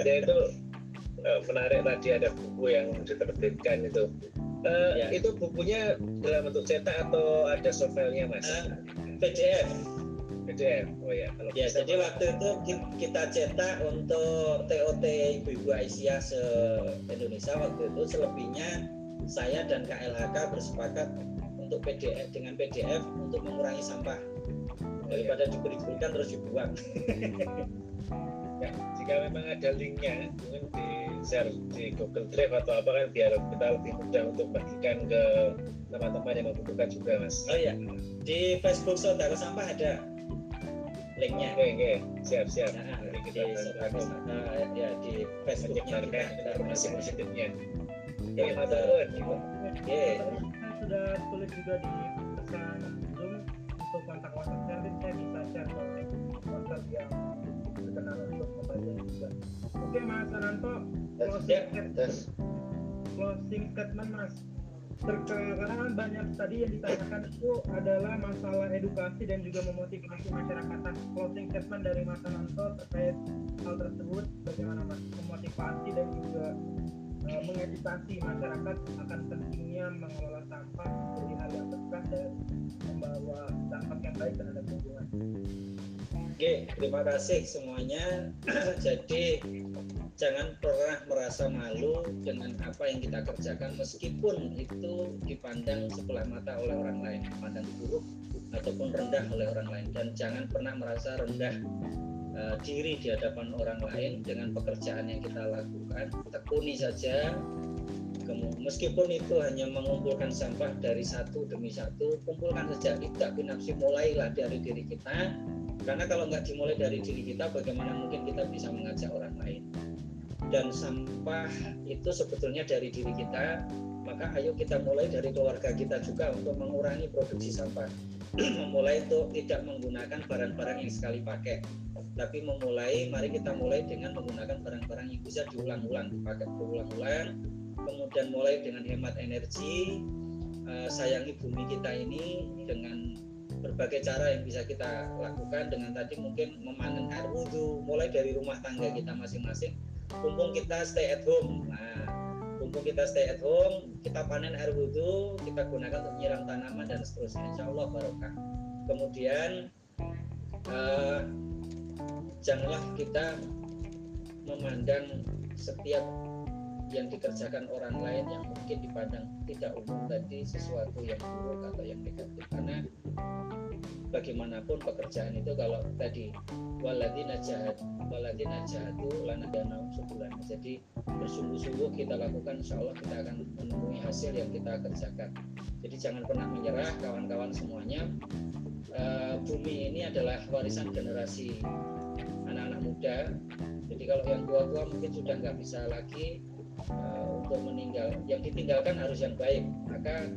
ya itu eh, menarik tadi ada buku yang diterbitkan itu. Eh, Ya. Itu bukunya dalam bentuk cetak atau ada softwarenya mas? Eh, PDF. PDF. Oh ya. Kalau Ya, jadi waktu itu ki- kita cetak untuk TOT Ibu-Ibu Aisyah se-Indonesia waktu itu selebihnya saya dan KLHK bersepakat untuk PDF dengan PDF untuk mengurangi sampah daripada diberi-berikan terus dibuang. <laughs> ya, jika memang ada linknya, mungkin di share di Google Drive atau apa kan biar kita lebih mudah untuk bagikan ke teman-teman yang membutuhkan juga mas. Oh iya, di Facebook Saudara Sampah ada linknya. Oke oke siap siap. Nah, Nanti di kita Saudara bantu Sampah, ya di Facebooknya kita informasi masing-masing. positifnya. Ya, Ya, betul. Oke. saya sudah tulis juga di pesan Zoom untuk kontak WhatsApp saya bisa share ke WhatsApp yang membaca juga. Oke Mas Ananto, closing, Terus closing statement Mas. Terkait karena banyak tadi yang ditanyakan itu adalah masalah edukasi dan juga memotivasi masyarakat. Nah, closing statement dari Mas Ananto terkait hal tersebut, bagaimana Mas memotivasi dan juga eh, mengedukasi masyarakat akan pentingnya mengelola sampah menjadi hal yang berkah dan membawa dampak yang baik terhadap lingkungan. Oke, terima kasih semuanya. <clears throat> Jadi jangan pernah merasa malu dengan apa yang kita kerjakan meskipun itu dipandang sebelah mata oleh orang lain, dipandang buruk ataupun rendah oleh orang lain dan jangan pernah merasa rendah eh, diri di hadapan orang lain dengan pekerjaan yang kita lakukan. Tekuni saja meskipun itu hanya mengumpulkan sampah dari satu demi satu, kumpulkan saja tidak binafsi mulailah dari diri kita karena kalau nggak dimulai dari diri kita bagaimana mungkin kita bisa mengajak orang lain? Dan sampah itu sebetulnya dari diri kita maka ayo kita mulai dari keluarga kita juga untuk mengurangi produksi sampah. <clears throat> Memulai untuk tidak menggunakan barang-barang yang sekali pakai. Tapi memulai mari kita mulai dengan menggunakan barang-barang yang bisa diulang-ulang dipakai berulang-ulang kemudian mulai dengan hemat energi eh, sayangi bumi kita ini dengan berbagai cara yang bisa kita lakukan dengan tadi mungkin memanen air wudhu mulai dari rumah tangga kita masing-masing. Mumpung kita stay at home. Nah mumpung kita stay at home kita panen air wudhu kita gunakan untuk menyiram tanaman dan seterusnya. Insya Allah barokah. Kemudian eh, janganlah kita memandang setiap yang dikerjakan orang lain yang mungkin dipandang tidak umum tadi sesuatu yang buruk atau yang negatif. Karena bagaimanapun pekerjaan itu kalau tadi waladina jahat waladina jahatu lana danau sebulan jadi bersungguh-sungguh kita lakukan insya Allah kita akan menemui hasil yang kita kerjakan. Jadi jangan pernah menyerah kawan-kawan semuanya. Eh, bumi ini adalah warisan generasi anak-anak muda. Jadi kalau yang tua-tua mungkin sudah nggak bisa lagi eh, untuk meninggal. Yang ditinggalkan harus yang baik. Maka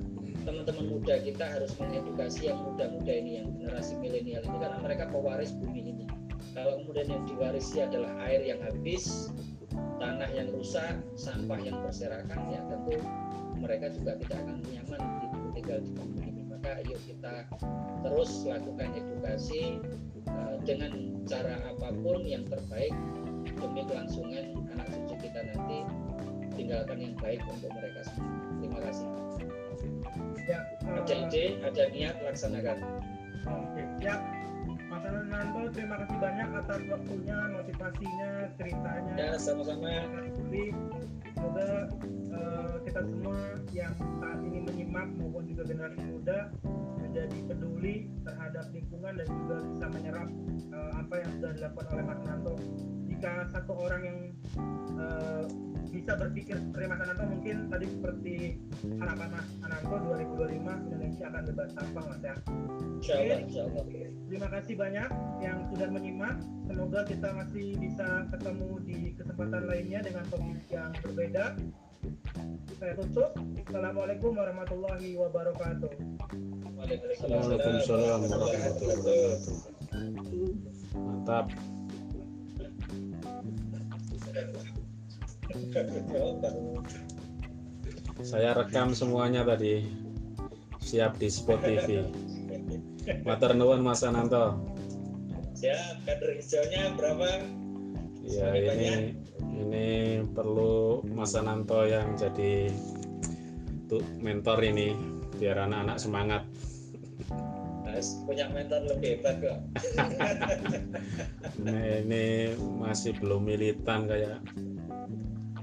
teman-teman muda kita harus mengedukasi yang muda-muda ini yang generasi milenial ini karena mereka pewaris bumi ini. Kalau kemudian yang diwarisi adalah air yang habis tanah yang rusak sampah yang berserakan ya tentu mereka juga tidak akan nyaman di- tinggal di bumi ini. Maka yuk kita terus lakukan edukasi eh, dengan cara apa pun yang terbaik demi kelangsungan anak cucu kita nanti. Tinggalkan yang baik untuk mereka semua. Terima kasih Ya, eh, ada ide ada niat laksanakan Oke, ya. Mas Ananto, terima kasih banyak atas waktunya, motivasinya, ceritanya. ya sama-sama Jadi, semoga eh, kita semua yang saat ini menyimak maupun juga generasi muda menjadi peduli terhadap lingkungan dan juga bisa menyerap eh, apa yang sudah dilakukan oleh Mas Ananto. Jika satu orang yang eh, bisa berpikir seperti Mas Ananto mungkin tadi seperti harapan Mas Ananto 2025 Indonesia akan bebas sampah Mas ya. insya Allah insya Allah Terima kasih banyak yang sudah menyimak. Semoga kita masih bisa ketemu di kesempatan lainnya dengan topik yang berbeda. Saya tutup. Assalamualaikum warahmatullahi wabarakatuh. Waalaikumsalam warahmatullahi wabarakatuh. Mantap. Saya rekam semuanya tadi. Siap di Spot TV. Matur nuwun Mas Ananto. siap kader hijaunya berapa Ya ini ini perlu Mas Ananto yang jadi mentor ini biar anak-anak semangat Mas punya mentor lebih hebat kok ini, ini masih belum militan kayak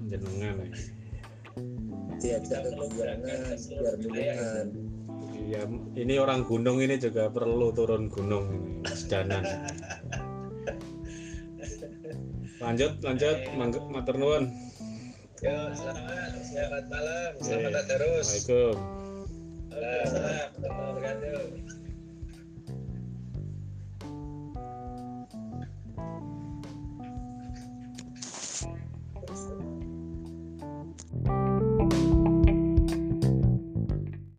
jenengan ya. diajak kegiatan biar militan Iya, ini orang gunung ini juga perlu turun gunung ini, Mas Danan. Lanjut, lanjut, Mangga- matur nuwun. Yo, selamat, selamat malam, selamat terus. Assalamualaikum. Waalaikumsalam warahmatullahi wabarakatuh. Bye.